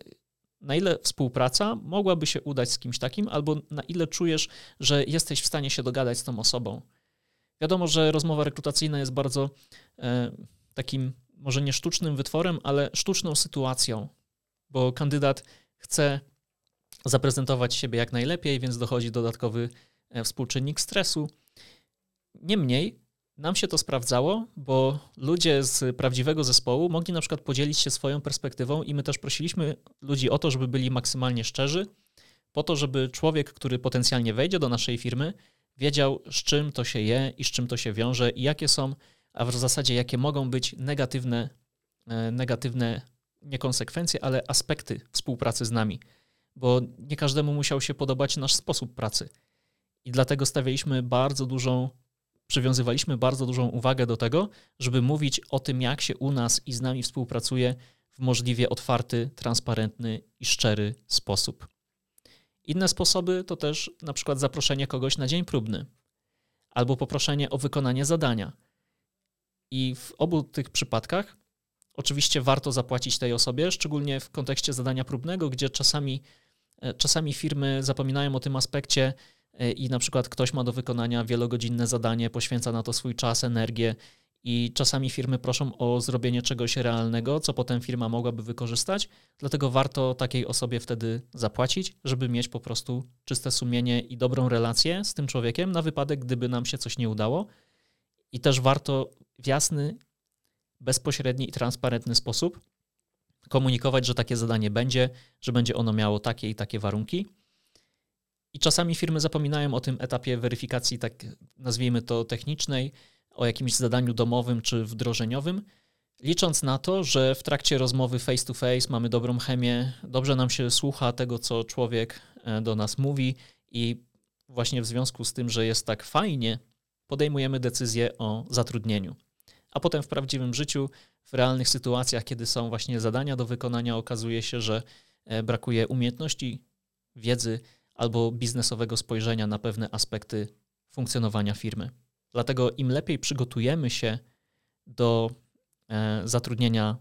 na ile współpraca mogłaby się udać z kimś takim, albo na ile czujesz, że jesteś w stanie się dogadać z tą osobą. Wiadomo, że rozmowa rekrutacyjna jest bardzo e, takim, może nie sztucznym wytworem, ale sztuczną sytuacją, bo kandydat chce zaprezentować siebie jak najlepiej, więc dochodzi dodatkowy e, współczynnik stresu. Niemniej nam się to sprawdzało, bo ludzie z prawdziwego zespołu mogli na przykład podzielić się swoją perspektywą i my też prosiliśmy ludzi o to, żeby byli maksymalnie szczerzy, po to, żeby człowiek, który potencjalnie wejdzie do naszej firmy, wiedział, z czym to się je i z czym to się wiąże i jakie są, a w zasadzie jakie mogą być negatywne, e, negatywne nie konsekwencje, ale aspekty współpracy z nami, bo nie każdemu musiał się podobać nasz sposób pracy. I dlatego stawialiśmy bardzo dużą, przywiązywaliśmy bardzo dużą uwagę do tego, żeby mówić o tym, jak się u nas i z nami współpracuje w możliwie otwarty, transparentny i szczery sposób. Inne sposoby to też na przykład zaproszenie kogoś na dzień próbny albo poproszenie o wykonanie zadania. I w obu tych przypadkach Oczywiście warto zapłacić tej osobie, szczególnie w kontekście zadania próbnego, gdzie czasami, e, czasami firmy zapominają o tym aspekcie e, i na przykład ktoś ma do wykonania wielogodzinne zadanie, poświęca na to swój czas, energię i czasami firmy proszą o zrobienie czegoś realnego, co potem firma mogłaby wykorzystać, dlatego warto takiej osobie wtedy zapłacić, żeby mieć po prostu czyste sumienie i dobrą relację z tym człowiekiem na wypadek, gdyby nam się coś nie udało. I też warto w jasny bezpośredni i transparentny sposób komunikować, że takie zadanie będzie, że będzie ono miało takie i takie warunki. I czasami firmy zapominają o tym etapie weryfikacji, tak nazwijmy to technicznej, o jakimś zadaniu domowym czy wdrożeniowym, licząc na to, że w trakcie rozmowy face to face mamy dobrą chemię, dobrze nam się słucha tego, co człowiek e, do nas mówi i właśnie w związku z tym, że jest tak fajnie, podejmujemy decyzję o zatrudnieniu a potem w prawdziwym życiu, w realnych sytuacjach, kiedy są właśnie zadania do wykonania, okazuje się, że e, brakuje umiejętności, wiedzy albo biznesowego spojrzenia na pewne aspekty funkcjonowania firmy. Dlatego im lepiej przygotujemy się do e, zatrudnienia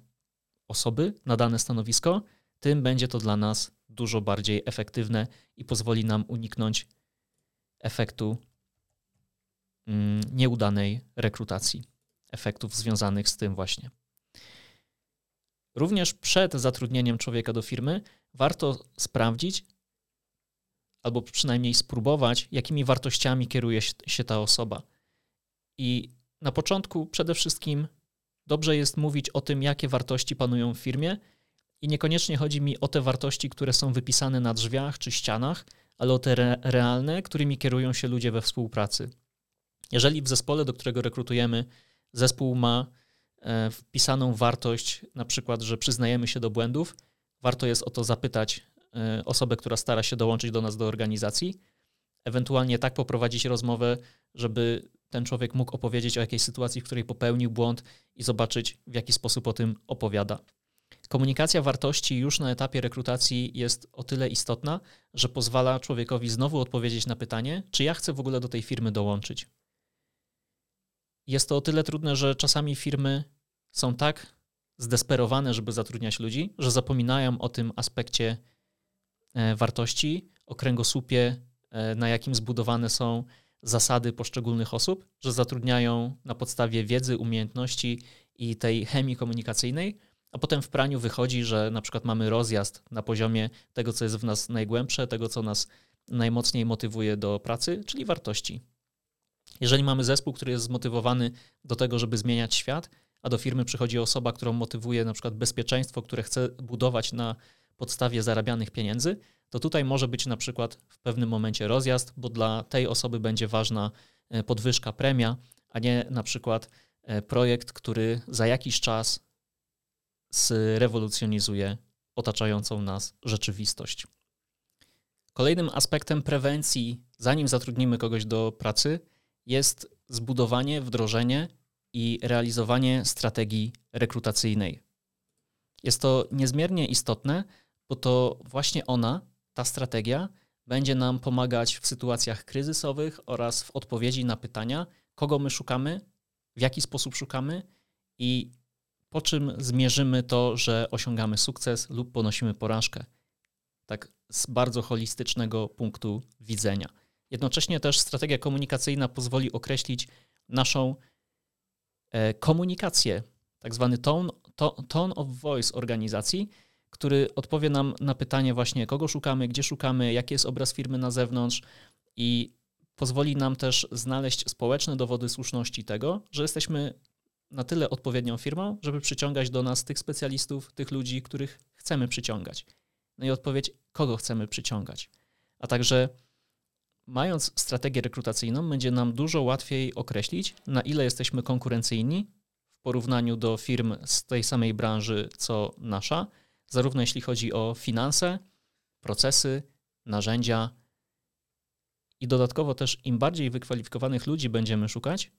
osoby na dane stanowisko, tym będzie to dla nas dużo bardziej efektywne i pozwoli nam uniknąć efektu mm, nieudanej rekrutacji efektów związanych z tym właśnie. Również przed zatrudnieniem człowieka do firmy warto sprawdzić, albo przynajmniej spróbować, jakimi wartościami kieruje się ta osoba. I na początku przede wszystkim dobrze jest mówić o tym, jakie wartości panują w firmie i niekoniecznie chodzi mi o te wartości, które są wypisane na drzwiach czy ścianach, ale o te re realne, którymi kierują się ludzie we współpracy. Jeżeli w zespole, do którego rekrutujemy, zespół ma e, wpisaną wartość, na przykład, że przyznajemy się do błędów, warto jest o to zapytać e, osobę, która stara się dołączyć do nas do organizacji, ewentualnie tak poprowadzić rozmowę, żeby ten człowiek mógł opowiedzieć o jakiejś sytuacji, w której popełnił błąd i zobaczyć, w jaki sposób o tym opowiada. Komunikacja wartości już na etapie rekrutacji jest o tyle istotna, że pozwala człowiekowi znowu odpowiedzieć na pytanie, czy ja chcę w ogóle do tej firmy dołączyć. Jest to o tyle trudne, że czasami firmy są tak zdesperowane, żeby zatrudniać ludzi, że zapominają o tym aspekcie e, wartości, o kręgosłupie, e, na jakim zbudowane są zasady poszczególnych osób, że zatrudniają na podstawie wiedzy, umiejętności i tej chemii komunikacyjnej, a potem w praniu wychodzi, że na przykład mamy rozjazd na poziomie tego, co jest w nas najgłębsze, tego, co nas najmocniej motywuje do pracy, czyli wartości. Jeżeli mamy zespół, który jest zmotywowany do tego, żeby zmieniać świat, a do firmy przychodzi osoba, którą motywuje na przykład bezpieczeństwo, które chce budować na podstawie zarabianych pieniędzy, to tutaj może być na przykład w pewnym momencie rozjazd, bo dla tej osoby będzie ważna e, podwyżka premia, a nie na przykład e, projekt, który za jakiś czas zrewolucjonizuje otaczającą nas rzeczywistość. Kolejnym aspektem prewencji, zanim zatrudnimy kogoś do pracy, jest zbudowanie, wdrożenie i realizowanie strategii rekrutacyjnej. Jest to niezmiernie istotne, bo to właśnie ona, ta strategia, będzie nam pomagać w sytuacjach kryzysowych oraz w odpowiedzi na pytania, kogo my szukamy, w jaki sposób szukamy i po czym zmierzymy to, że osiągamy sukces lub ponosimy porażkę. Tak z bardzo holistycznego punktu widzenia. Jednocześnie też strategia komunikacyjna pozwoli określić naszą e, komunikację, tak zwany tone, tone of voice organizacji, który odpowie nam na pytanie właśnie, kogo szukamy, gdzie szukamy, jaki jest obraz firmy na zewnątrz i pozwoli nam też znaleźć społeczne dowody słuszności tego, że jesteśmy na tyle odpowiednią firmą, żeby przyciągać do nas tych specjalistów, tych ludzi, których chcemy przyciągać. No i odpowiedź, kogo chcemy przyciągać. A także mając strategię rekrutacyjną, będzie nam dużo łatwiej określić, na ile jesteśmy konkurencyjni w porównaniu do firm z tej samej branży co nasza, zarówno jeśli chodzi o finanse, procesy, narzędzia. I dodatkowo też im bardziej wykwalifikowanych ludzi będziemy szukać,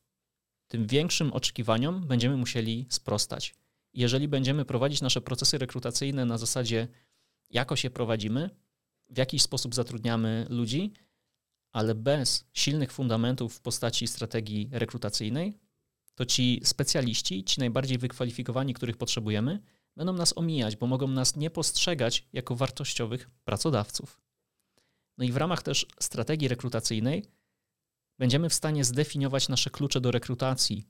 tym większym oczekiwaniom będziemy musieli sprostać. Jeżeli będziemy prowadzić nasze procesy rekrutacyjne na zasadzie, jako się prowadzimy, w jakiś sposób zatrudniamy ludzi, ale bez silnych fundamentów w postaci strategii rekrutacyjnej, to ci specjaliści, ci najbardziej wykwalifikowani, których potrzebujemy, będą nas omijać, bo mogą nas nie postrzegać jako wartościowych pracodawców. No i w ramach też strategii rekrutacyjnej będziemy w stanie zdefiniować nasze klucze do rekrutacji,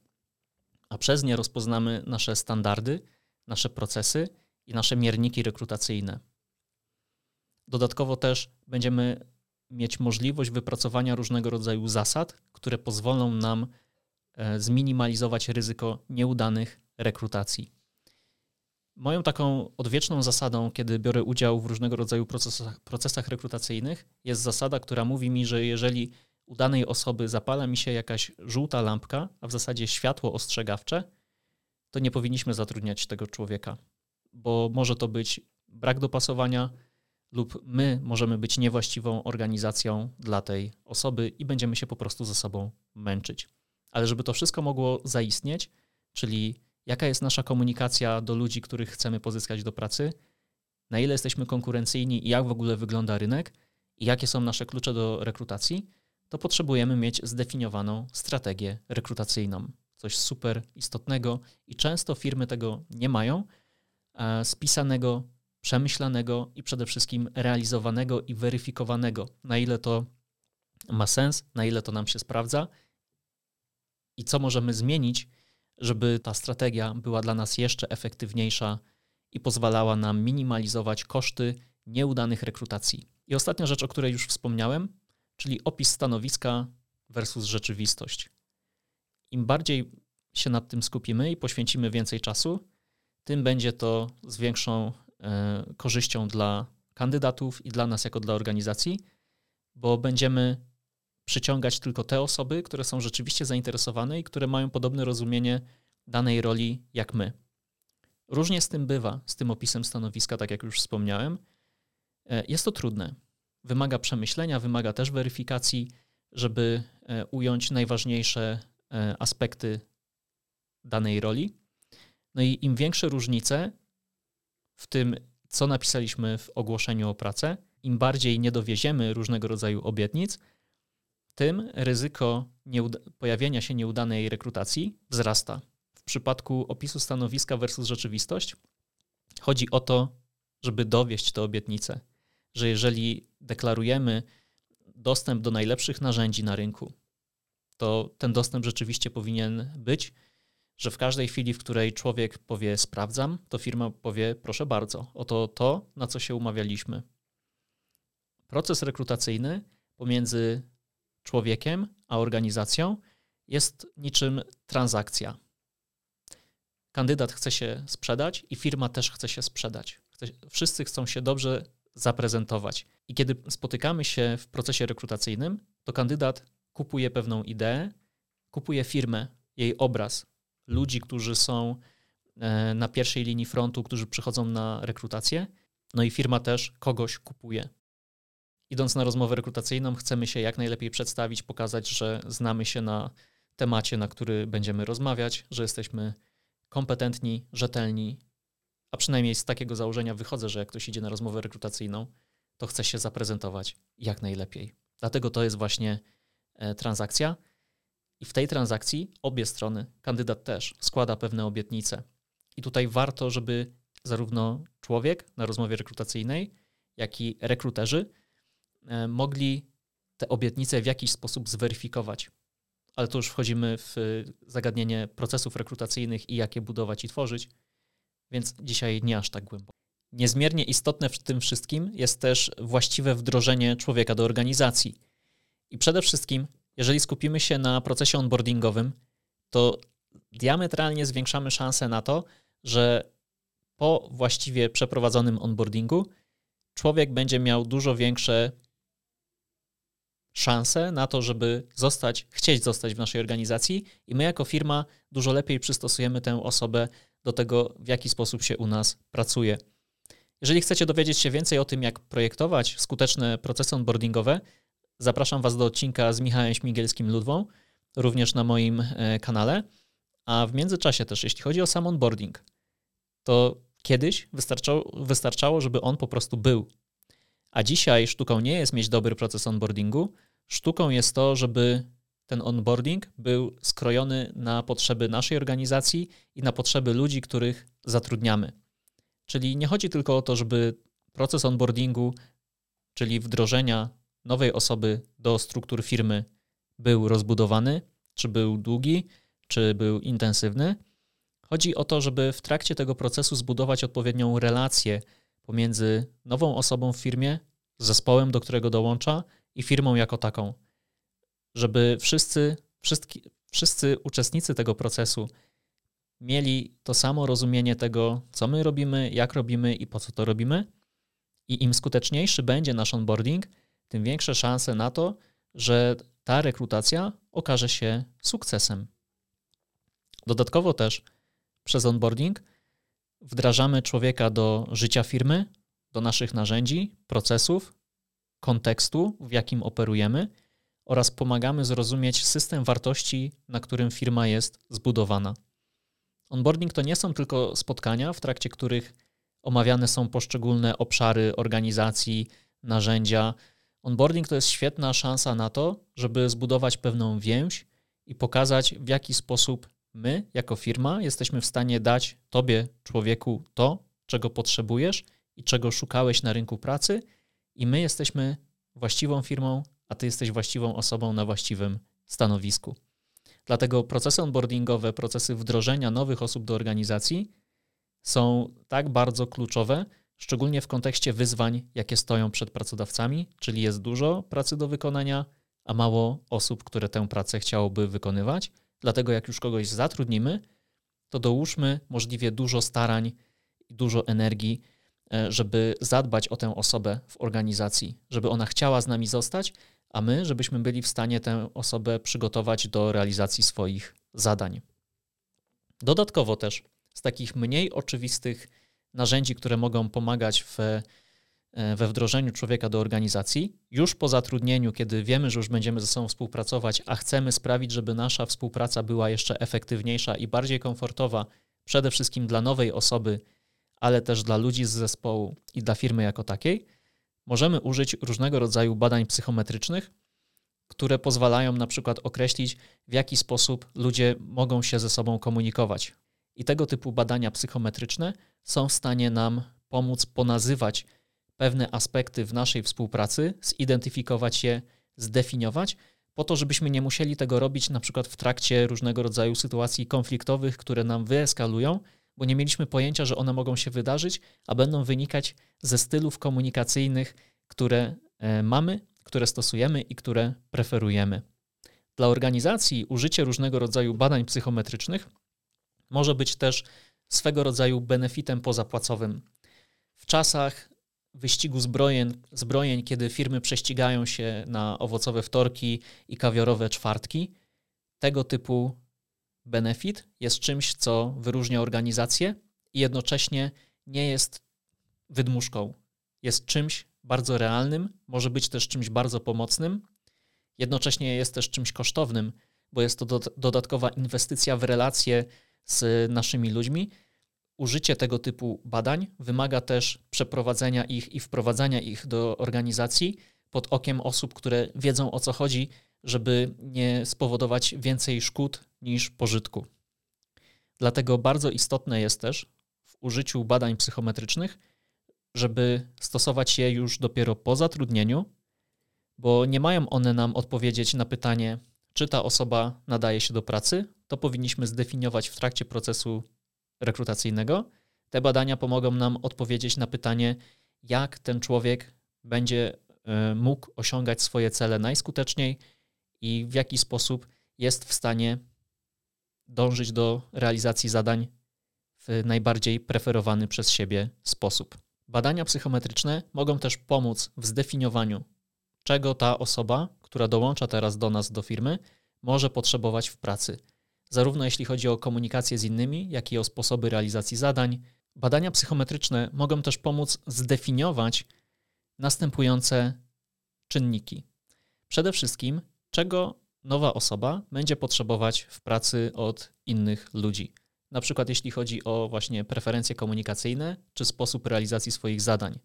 a przez nie rozpoznamy nasze standardy, nasze procesy i nasze mierniki rekrutacyjne. Dodatkowo też będziemy mieć możliwość wypracowania różnego rodzaju zasad, które pozwolą nam e, zminimalizować ryzyko nieudanych rekrutacji. Moją taką odwieczną zasadą, kiedy biorę udział w różnego rodzaju procesach, procesach rekrutacyjnych, jest zasada, która mówi mi, że jeżeli u danej osoby zapala mi się jakaś żółta lampka, a w zasadzie światło ostrzegawcze, to nie powinniśmy zatrudniać tego człowieka, bo może to być brak dopasowania, lub my możemy być niewłaściwą organizacją dla tej osoby i będziemy się po prostu ze sobą męczyć. Ale żeby to wszystko mogło zaistnieć, czyli jaka jest nasza komunikacja do ludzi, których chcemy pozyskać do pracy, na ile jesteśmy konkurencyjni i jak w ogóle wygląda rynek i jakie są nasze klucze do rekrutacji, to potrzebujemy mieć zdefiniowaną strategię rekrutacyjną. Coś super istotnego i często firmy tego nie mają, spisanego przemyślanego i przede wszystkim realizowanego i weryfikowanego, na ile to ma sens, na ile to nam się sprawdza i co możemy zmienić, żeby ta strategia była dla nas jeszcze efektywniejsza i pozwalała nam minimalizować koszty nieudanych rekrutacji. I ostatnia rzecz, o której już wspomniałem, czyli opis stanowiska versus rzeczywistość. Im bardziej się nad tym skupimy i poświęcimy więcej czasu, tym będzie to z większą korzyścią dla kandydatów i dla nas jako dla organizacji, bo będziemy przyciągać tylko te osoby, które są rzeczywiście zainteresowane i które mają podobne rozumienie danej roli jak my. Różnie z tym bywa, z tym opisem stanowiska, tak jak już wspomniałem. E, jest to trudne. Wymaga przemyślenia, wymaga też weryfikacji, żeby e, ująć najważniejsze e, aspekty danej roli. No i im większe różnice w tym, co napisaliśmy w ogłoszeniu o pracę, im bardziej nie dowieziemy różnego rodzaju obietnic, tym ryzyko pojawienia się nieudanej rekrutacji wzrasta. W przypadku opisu stanowiska versus rzeczywistość chodzi o to, żeby dowieść te obietnice, że jeżeli deklarujemy dostęp do najlepszych narzędzi na rynku, to ten dostęp rzeczywiście powinien być, że w każdej chwili, w której człowiek powie sprawdzam, to firma powie proszę bardzo, oto to, na co się umawialiśmy. Proces rekrutacyjny pomiędzy człowiekiem a organizacją jest niczym transakcja. Kandydat chce się sprzedać i firma też chce się sprzedać. Wszyscy chcą się dobrze zaprezentować. I kiedy spotykamy się w procesie rekrutacyjnym, to kandydat kupuje pewną ideę, kupuje firmę, jej obraz, ludzi, którzy są e, na pierwszej linii frontu, którzy przychodzą na rekrutację, no i firma też kogoś kupuje. Idąc na rozmowę rekrutacyjną, chcemy się jak najlepiej przedstawić, pokazać, że znamy się na temacie, na który będziemy rozmawiać, że jesteśmy kompetentni, rzetelni, a przynajmniej z takiego założenia wychodzę, że jak ktoś idzie na rozmowę rekrutacyjną, to chce się zaprezentować jak najlepiej. Dlatego to jest właśnie e, transakcja. I w tej transakcji obie strony, kandydat też, składa pewne obietnice. I tutaj warto, żeby zarówno człowiek na rozmowie rekrutacyjnej, jak i rekruterzy e, mogli te obietnice w jakiś sposób zweryfikować. Ale tu już wchodzimy w zagadnienie procesów rekrutacyjnych i jak je budować i tworzyć, więc dzisiaj nie aż tak głęboko. Niezmiernie istotne w tym wszystkim jest też właściwe wdrożenie człowieka do organizacji. I przede wszystkim jeżeli skupimy się na procesie onboardingowym, to diametralnie zwiększamy szanse na to, że po właściwie przeprowadzonym onboardingu człowiek będzie miał dużo większe szanse na to, żeby zostać, chcieć zostać w naszej organizacji i my jako firma dużo lepiej przystosujemy tę osobę do tego, w jaki sposób się u nas pracuje. Jeżeli chcecie dowiedzieć się więcej o tym, jak projektować skuteczne procesy onboardingowe, Zapraszam Was do odcinka z Michałem Śmigielskim Ludwą, również na moim e, kanale. A w międzyczasie też, jeśli chodzi o sam onboarding, to kiedyś wystarczało, wystarczało, żeby on po prostu był. A dzisiaj sztuką nie jest mieć dobry proces onboardingu, sztuką jest to, żeby ten onboarding był skrojony na potrzeby naszej organizacji i na potrzeby ludzi, których zatrudniamy. Czyli nie chodzi tylko o to, żeby proces onboardingu, czyli wdrożenia nowej osoby do struktur firmy był rozbudowany, czy był długi, czy był intensywny. Chodzi o to, żeby w trakcie tego procesu zbudować odpowiednią relację pomiędzy nową osobą w firmie, zespołem, do którego dołącza i firmą jako taką. Żeby wszyscy, wszyscy, wszyscy uczestnicy tego procesu mieli to samo rozumienie tego, co my robimy, jak robimy i po co to robimy. I im skuteczniejszy będzie nasz onboarding, tym większe szanse na to, że ta rekrutacja okaże się sukcesem. Dodatkowo też przez onboarding wdrażamy człowieka do życia firmy, do naszych narzędzi, procesów, kontekstu, w jakim operujemy oraz pomagamy zrozumieć system wartości, na którym firma jest zbudowana. Onboarding to nie są tylko spotkania, w trakcie których omawiane są poszczególne obszary organizacji, narzędzia, Onboarding to jest świetna szansa na to, żeby zbudować pewną więź i pokazać, w jaki sposób my, jako firma, jesteśmy w stanie dać Tobie, człowieku, to, czego potrzebujesz i czego szukałeś na rynku pracy, i my jesteśmy właściwą firmą, a Ty jesteś właściwą osobą na właściwym stanowisku. Dlatego procesy onboardingowe, procesy wdrożenia nowych osób do organizacji są tak bardzo kluczowe, szczególnie w kontekście wyzwań, jakie stoją przed pracodawcami, czyli jest dużo pracy do wykonania, a mało osób, które tę pracę chciałoby wykonywać, Dlatego jak już kogoś zatrudnimy, to dołóżmy możliwie dużo starań i dużo energii, e, żeby zadbać o tę osobę w organizacji, żeby ona chciała z nami zostać, a my, żebyśmy byli w stanie tę osobę przygotować do realizacji swoich zadań. Dodatkowo też z takich mniej oczywistych narzędzi, które mogą pomagać w, e, we wdrożeniu człowieka do organizacji, już po zatrudnieniu, kiedy wiemy, że już będziemy ze sobą współpracować, a chcemy sprawić, żeby nasza współpraca była jeszcze efektywniejsza i bardziej komfortowa, przede wszystkim dla nowej osoby, ale też dla ludzi z zespołu i dla firmy jako takiej, możemy użyć różnego rodzaju badań psychometrycznych, które pozwalają na przykład określić, w jaki sposób ludzie mogą się ze sobą komunikować. I tego typu badania psychometryczne są w stanie nam pomóc ponazywać pewne aspekty w naszej współpracy, zidentyfikować je, zdefiniować, po to, żebyśmy nie musieli tego robić na przykład w trakcie różnego rodzaju sytuacji konfliktowych, które nam wyeskalują, bo nie mieliśmy pojęcia, że one mogą się wydarzyć, a będą wynikać ze stylów komunikacyjnych, które e, mamy, które stosujemy i które preferujemy. Dla organizacji użycie różnego rodzaju badań psychometrycznych może być też swego rodzaju benefitem pozapłacowym. W czasach wyścigu zbrojeń, zbrojeń, kiedy firmy prześcigają się na owocowe wtorki i kawiorowe czwartki, tego typu benefit jest czymś, co wyróżnia organizację i jednocześnie nie jest wydmuszką. Jest czymś bardzo realnym, może być też czymś bardzo pomocnym, jednocześnie jest też czymś kosztownym, bo jest to do, dodatkowa inwestycja w relacje z naszymi ludźmi. Użycie tego typu badań wymaga też przeprowadzenia ich i wprowadzania ich do organizacji pod okiem osób, które wiedzą o co chodzi, żeby nie spowodować więcej szkód niż pożytku. Dlatego bardzo istotne jest też w użyciu badań psychometrycznych, żeby stosować je już dopiero po zatrudnieniu, bo nie mają one nam odpowiedzieć na pytanie, czy ta osoba nadaje się do pracy, to powinniśmy zdefiniować w trakcie procesu rekrutacyjnego. Te badania pomogą nam odpowiedzieć na pytanie, jak ten człowiek będzie e, mógł osiągać swoje cele najskuteczniej i w jaki sposób jest w stanie dążyć do realizacji zadań w najbardziej preferowany przez siebie sposób. Badania psychometryczne mogą też pomóc w zdefiniowaniu, czego ta osoba, która dołącza teraz do nas do firmy, może potrzebować w pracy. Zarówno jeśli chodzi o komunikację z innymi, jak i o sposoby realizacji zadań. Badania psychometryczne mogą też pomóc zdefiniować następujące czynniki. Przede wszystkim, czego nowa osoba będzie potrzebować w pracy od innych ludzi. Na przykład jeśli chodzi o właśnie preferencje komunikacyjne czy sposób realizacji swoich zadań.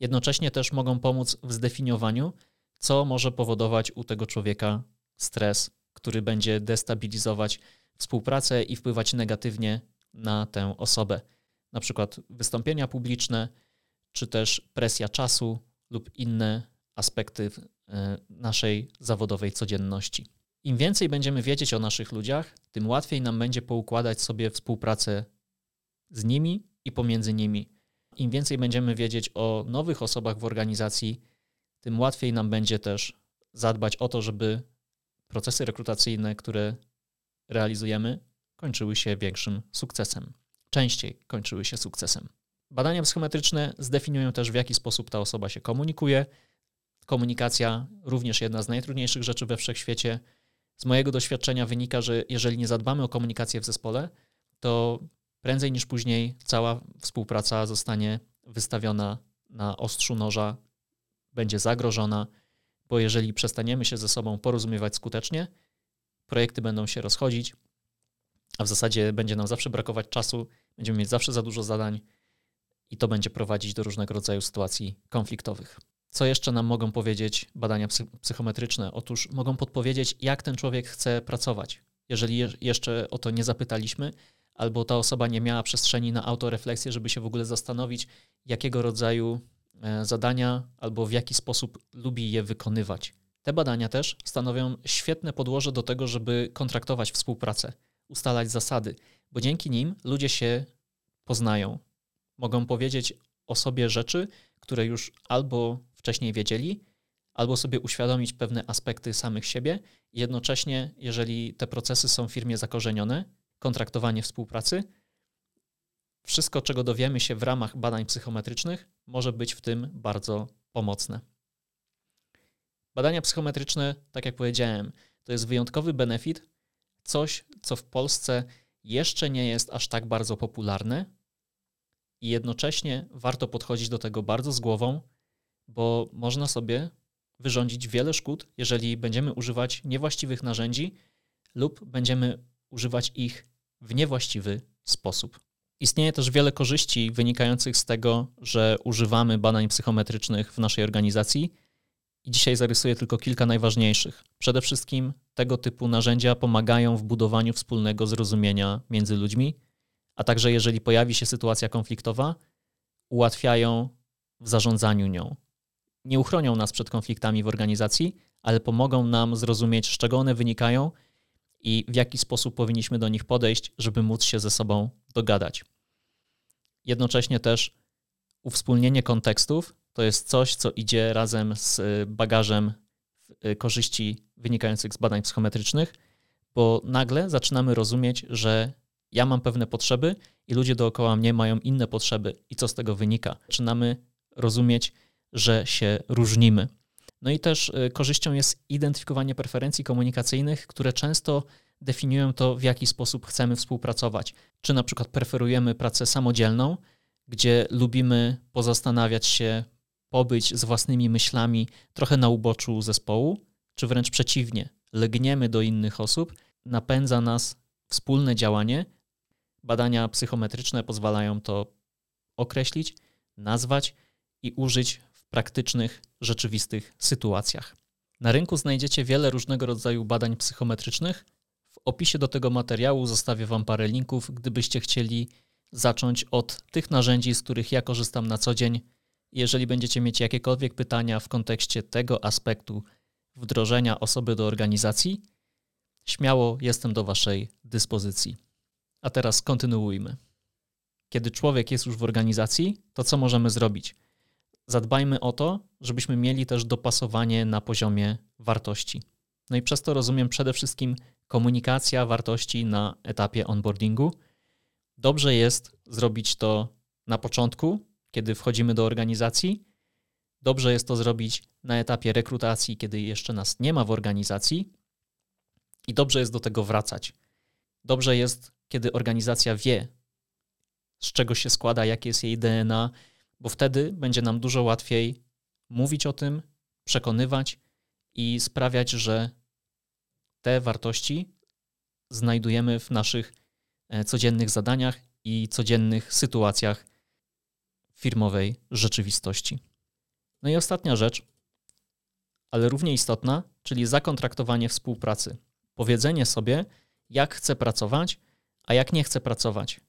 Jednocześnie też mogą pomóc w zdefiniowaniu, co może powodować u tego człowieka stres, który będzie destabilizować współpracę i wpływać negatywnie na tę osobę. Na przykład wystąpienia publiczne, czy też presja czasu lub inne aspekty e, naszej zawodowej codzienności. Im więcej będziemy wiedzieć o naszych ludziach, tym łatwiej nam będzie poukładać sobie współpracę z nimi i pomiędzy nimi. Im więcej będziemy wiedzieć o nowych osobach w organizacji, tym łatwiej nam będzie też zadbać o to, żeby procesy rekrutacyjne, które realizujemy, kończyły się większym sukcesem. Częściej kończyły się sukcesem. Badania psychometryczne zdefiniują też, w jaki sposób ta osoba się komunikuje. Komunikacja również jedna z najtrudniejszych rzeczy we wszechświecie. Z mojego doświadczenia wynika, że jeżeli nie zadbamy o komunikację w zespole, to prędzej niż później cała współpraca zostanie wystawiona na ostrzu noża, będzie zagrożona, bo jeżeli przestaniemy się ze sobą porozumiewać skutecznie, projekty będą się rozchodzić, a w zasadzie będzie nam zawsze brakować czasu, będziemy mieć zawsze za dużo zadań i to będzie prowadzić do różnego rodzaju sytuacji konfliktowych. Co jeszcze nam mogą powiedzieć badania psychometryczne? Otóż mogą podpowiedzieć, jak ten człowiek chce pracować. Jeżeli jeszcze o to nie zapytaliśmy, albo ta osoba nie miała przestrzeni na autorefleksję, żeby się w ogóle zastanowić, jakiego rodzaju zadania albo w jaki sposób lubi je wykonywać. Te badania też stanowią świetne podłoże do tego, żeby kontraktować współpracę, ustalać zasady, bo dzięki nim ludzie się poznają. Mogą powiedzieć o sobie rzeczy, które już albo wcześniej wiedzieli, albo sobie uświadomić pewne aspekty samych siebie. Jednocześnie, jeżeli te procesy są w firmie zakorzenione, kontraktowanie współpracy, wszystko, czego dowiemy się w ramach badań psychometrycznych, może być w tym bardzo pomocne. Badania psychometryczne, tak jak powiedziałem, to jest wyjątkowy benefit, coś, co w Polsce jeszcze nie jest aż tak bardzo popularne i jednocześnie warto podchodzić do tego bardzo z głową, bo można sobie wyrządzić wiele szkód, jeżeli będziemy używać niewłaściwych narzędzi lub będziemy używać ich w niewłaściwy sposób. Istnieje też wiele korzyści wynikających z tego, że używamy badań psychometrycznych w naszej organizacji i dzisiaj zarysuję tylko kilka najważniejszych. Przede wszystkim tego typu narzędzia pomagają w budowaniu wspólnego zrozumienia między ludźmi, a także jeżeli pojawi się sytuacja konfliktowa, ułatwiają w zarządzaniu nią. Nie uchronią nas przed konfliktami w organizacji, ale pomogą nam zrozumieć, z czego one wynikają i w jaki sposób powinniśmy do nich podejść, żeby móc się ze sobą dogadać. Jednocześnie też uwspólnienie kontekstów to jest coś, co idzie razem z bagażem y, korzyści wynikających z badań psychometrycznych, bo nagle zaczynamy rozumieć, że ja mam pewne potrzeby i ludzie dookoła mnie mają inne potrzeby. I co z tego wynika? Zaczynamy rozumieć, że się różnimy. No i też y, korzyścią jest identyfikowanie preferencji komunikacyjnych, które często definiują to, w jaki sposób chcemy współpracować. Czy na przykład preferujemy pracę samodzielną, gdzie lubimy pozastanawiać się, pobyć z własnymi myślami trochę na uboczu zespołu, czy wręcz przeciwnie, legniemy do innych osób, napędza nas wspólne działanie. Badania psychometryczne pozwalają to określić, nazwać i użyć praktycznych, rzeczywistych sytuacjach. Na rynku znajdziecie wiele różnego rodzaju badań psychometrycznych. W opisie do tego materiału zostawię Wam parę linków, gdybyście chcieli zacząć od tych narzędzi, z których ja korzystam na co dzień jeżeli będziecie mieć jakiekolwiek pytania w kontekście tego aspektu wdrożenia osoby do organizacji, śmiało jestem do Waszej dyspozycji. A teraz kontynuujmy. Kiedy człowiek jest już w organizacji, to co możemy zrobić? Zadbajmy o to, żebyśmy mieli też dopasowanie na poziomie wartości. No i przez to rozumiem przede wszystkim komunikacja wartości na etapie onboardingu. Dobrze jest zrobić to na początku, kiedy wchodzimy do organizacji. Dobrze jest to zrobić na etapie rekrutacji, kiedy jeszcze nas nie ma w organizacji. I dobrze jest do tego wracać. Dobrze jest, kiedy organizacja wie, z czego się składa, jakie jest jej DNA, bo wtedy będzie nam dużo łatwiej mówić o tym, przekonywać i sprawiać, że te wartości znajdujemy w naszych e, codziennych zadaniach i codziennych sytuacjach firmowej rzeczywistości. No i ostatnia rzecz, ale równie istotna, czyli zakontraktowanie współpracy. Powiedzenie sobie, jak chcę pracować, a jak nie chcę pracować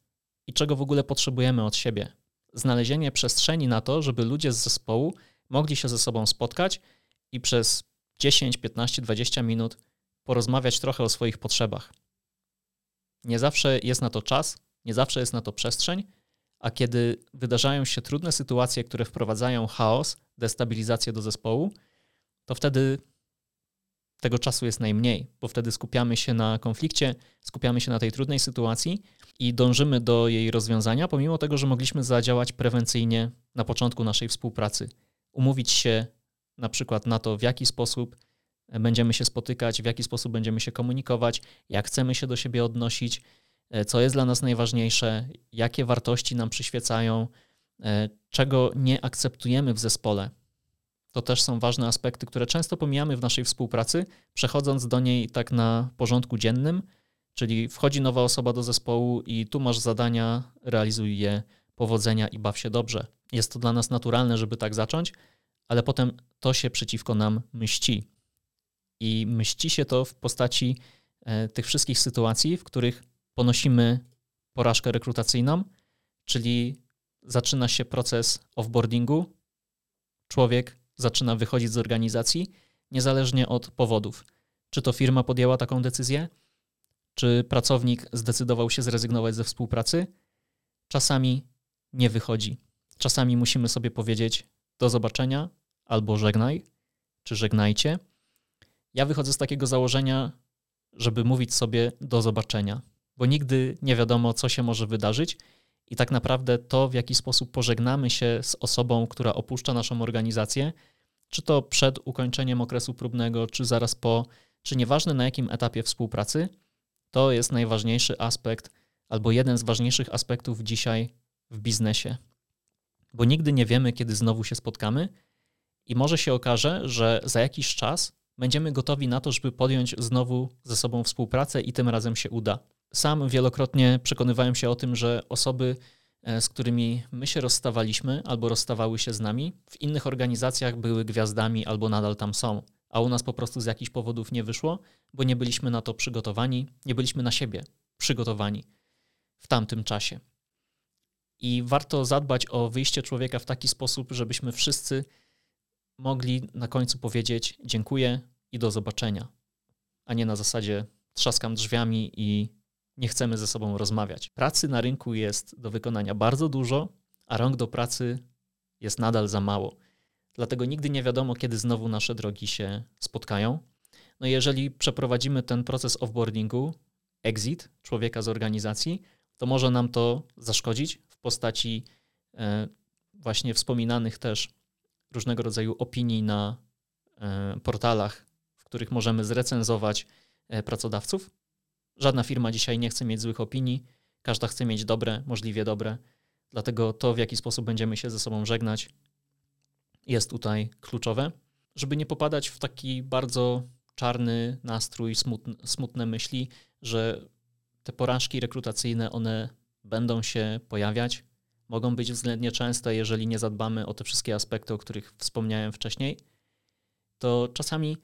i czego w ogóle potrzebujemy od siebie. Znalezienie przestrzeni na to, żeby ludzie z zespołu mogli się ze sobą spotkać i przez 10, 15, 20 minut porozmawiać trochę o swoich potrzebach. Nie zawsze jest na to czas, nie zawsze jest na to przestrzeń, a kiedy wydarzają się trudne sytuacje, które wprowadzają chaos, destabilizację do zespołu, to wtedy tego czasu jest najmniej, bo wtedy skupiamy się na konflikcie, skupiamy się na tej trudnej sytuacji i dążymy do jej rozwiązania, pomimo tego, że mogliśmy zadziałać prewencyjnie na początku naszej współpracy. Umówić się na przykład na to, w jaki sposób będziemy się spotykać, w jaki sposób będziemy się komunikować, jak chcemy się do siebie odnosić, E, co jest dla nas najważniejsze, jakie wartości nam przyświecają, e, czego nie akceptujemy w zespole. To też są ważne aspekty, które często pomijamy w naszej współpracy, przechodząc do niej tak na porządku dziennym, czyli wchodzi nowa osoba do zespołu i tu masz zadania, realizuj je, powodzenia i baw się dobrze. Jest to dla nas naturalne, żeby tak zacząć, ale potem to się przeciwko nam mści. I mści się to w postaci e, tych wszystkich sytuacji, w których ponosimy porażkę rekrutacyjną, czyli zaczyna się proces offboardingu. Człowiek zaczyna wychodzić z organizacji, niezależnie od powodów. Czy to firma podjęła taką decyzję, czy pracownik zdecydował się zrezygnować ze współpracy. Czasami nie wychodzi. Czasami musimy sobie powiedzieć do zobaczenia albo żegnaj, czy żegnajcie. Ja wychodzę z takiego założenia, żeby mówić sobie do zobaczenia, bo nigdy nie wiadomo, co się może wydarzyć. I tak naprawdę to, w jaki sposób pożegnamy się z osobą, która opuszcza naszą organizację, czy to przed ukończeniem okresu próbnego, czy zaraz po, czy nieważne na jakim etapie współpracy, to jest najważniejszy aspekt albo jeden z ważniejszych aspektów dzisiaj w biznesie. Bo nigdy nie wiemy, kiedy znowu się spotkamy i może się okaże, że za jakiś czas będziemy gotowi na to, żeby podjąć znowu ze sobą współpracę i tym razem się uda. Sam wielokrotnie przekonywałem się o tym, że osoby, e, z którymi my się rozstawaliśmy albo rozstawały się z nami, w innych organizacjach były gwiazdami albo nadal tam są, a u nas po prostu z jakichś powodów nie wyszło, bo nie byliśmy na to przygotowani, nie byliśmy na siebie przygotowani w tamtym czasie. I warto zadbać o wyjście człowieka w taki sposób, żebyśmy wszyscy mogli na końcu powiedzieć dziękuję i do zobaczenia, a nie na zasadzie trzaskam drzwiami i nie chcemy ze sobą rozmawiać. Pracy na rynku jest do wykonania bardzo dużo, a rąk do pracy jest nadal za mało. Dlatego nigdy nie wiadomo, kiedy znowu nasze drogi się spotkają. No jeżeli przeprowadzimy ten proces offboardingu, exit człowieka z organizacji, to może nam to zaszkodzić w postaci e, właśnie wspominanych też różnego rodzaju opinii na e, portalach, w których możemy zrecenzować e, pracodawców. Żadna firma dzisiaj nie chce mieć złych opinii, każda chce mieć dobre, możliwie dobre. Dlatego to, w jaki sposób będziemy się ze sobą żegnać, jest tutaj kluczowe, żeby nie popadać w taki bardzo czarny nastrój, smutne, smutne myśli, że te porażki rekrutacyjne, one będą się pojawiać, mogą być względnie częste, jeżeli nie zadbamy o te wszystkie aspekty, o których wspomniałem wcześniej, to czasami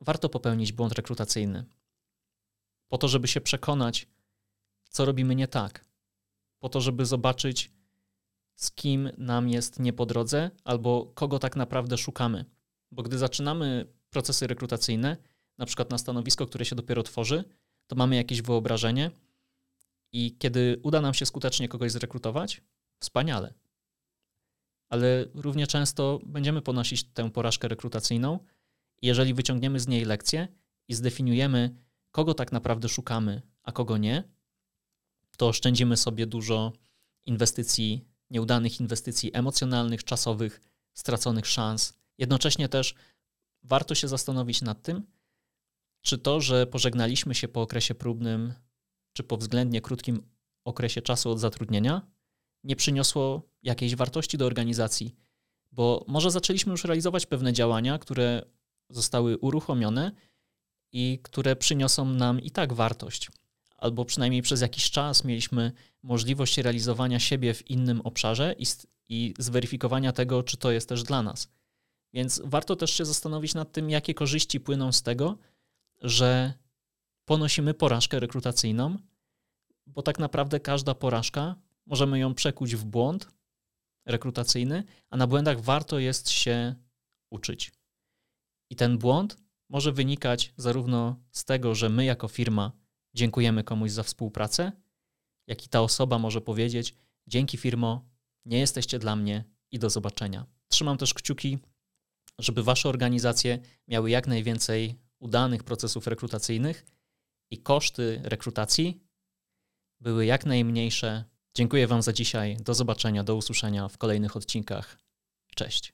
warto popełnić błąd rekrutacyjny. Po to, żeby się przekonać, co robimy nie tak, po to, żeby zobaczyć, z kim nam jest nie po drodze albo kogo tak naprawdę szukamy. Bo gdy zaczynamy procesy rekrutacyjne, na przykład na stanowisko, które się dopiero tworzy, to mamy jakieś wyobrażenie i kiedy uda nam się skutecznie kogoś zrekrutować, wspaniale. Ale równie często będziemy ponosić tę porażkę rekrutacyjną, jeżeli wyciągniemy z niej lekcję i zdefiniujemy, kogo tak naprawdę szukamy, a kogo nie, to oszczędzimy sobie dużo inwestycji, nieudanych inwestycji emocjonalnych, czasowych, straconych szans. Jednocześnie też warto się zastanowić nad tym, czy to, że pożegnaliśmy się po okresie próbnym, czy po względnie krótkim okresie czasu od zatrudnienia, nie przyniosło jakiejś wartości do organizacji, bo może zaczęliśmy już realizować pewne działania, które zostały uruchomione i które przyniosą nam i tak wartość. Albo przynajmniej przez jakiś czas mieliśmy możliwość realizowania siebie w innym obszarze i, i zweryfikowania tego, czy to jest też dla nas. Więc warto też się zastanowić nad tym, jakie korzyści płyną z tego, że ponosimy porażkę rekrutacyjną, bo tak naprawdę każda porażka możemy ją przekuć w błąd rekrutacyjny, a na błędach warto jest się uczyć. I ten błąd może wynikać zarówno z tego, że my jako firma dziękujemy komuś za współpracę, jak i ta osoba może powiedzieć: Dzięki firmo, nie jesteście dla mnie i do zobaczenia. Trzymam też kciuki, żeby wasze organizacje miały jak najwięcej udanych procesów rekrutacyjnych i koszty rekrutacji były jak najmniejsze. Dziękuję Wam za dzisiaj. Do zobaczenia, do usłyszenia w kolejnych odcinkach. Cześć.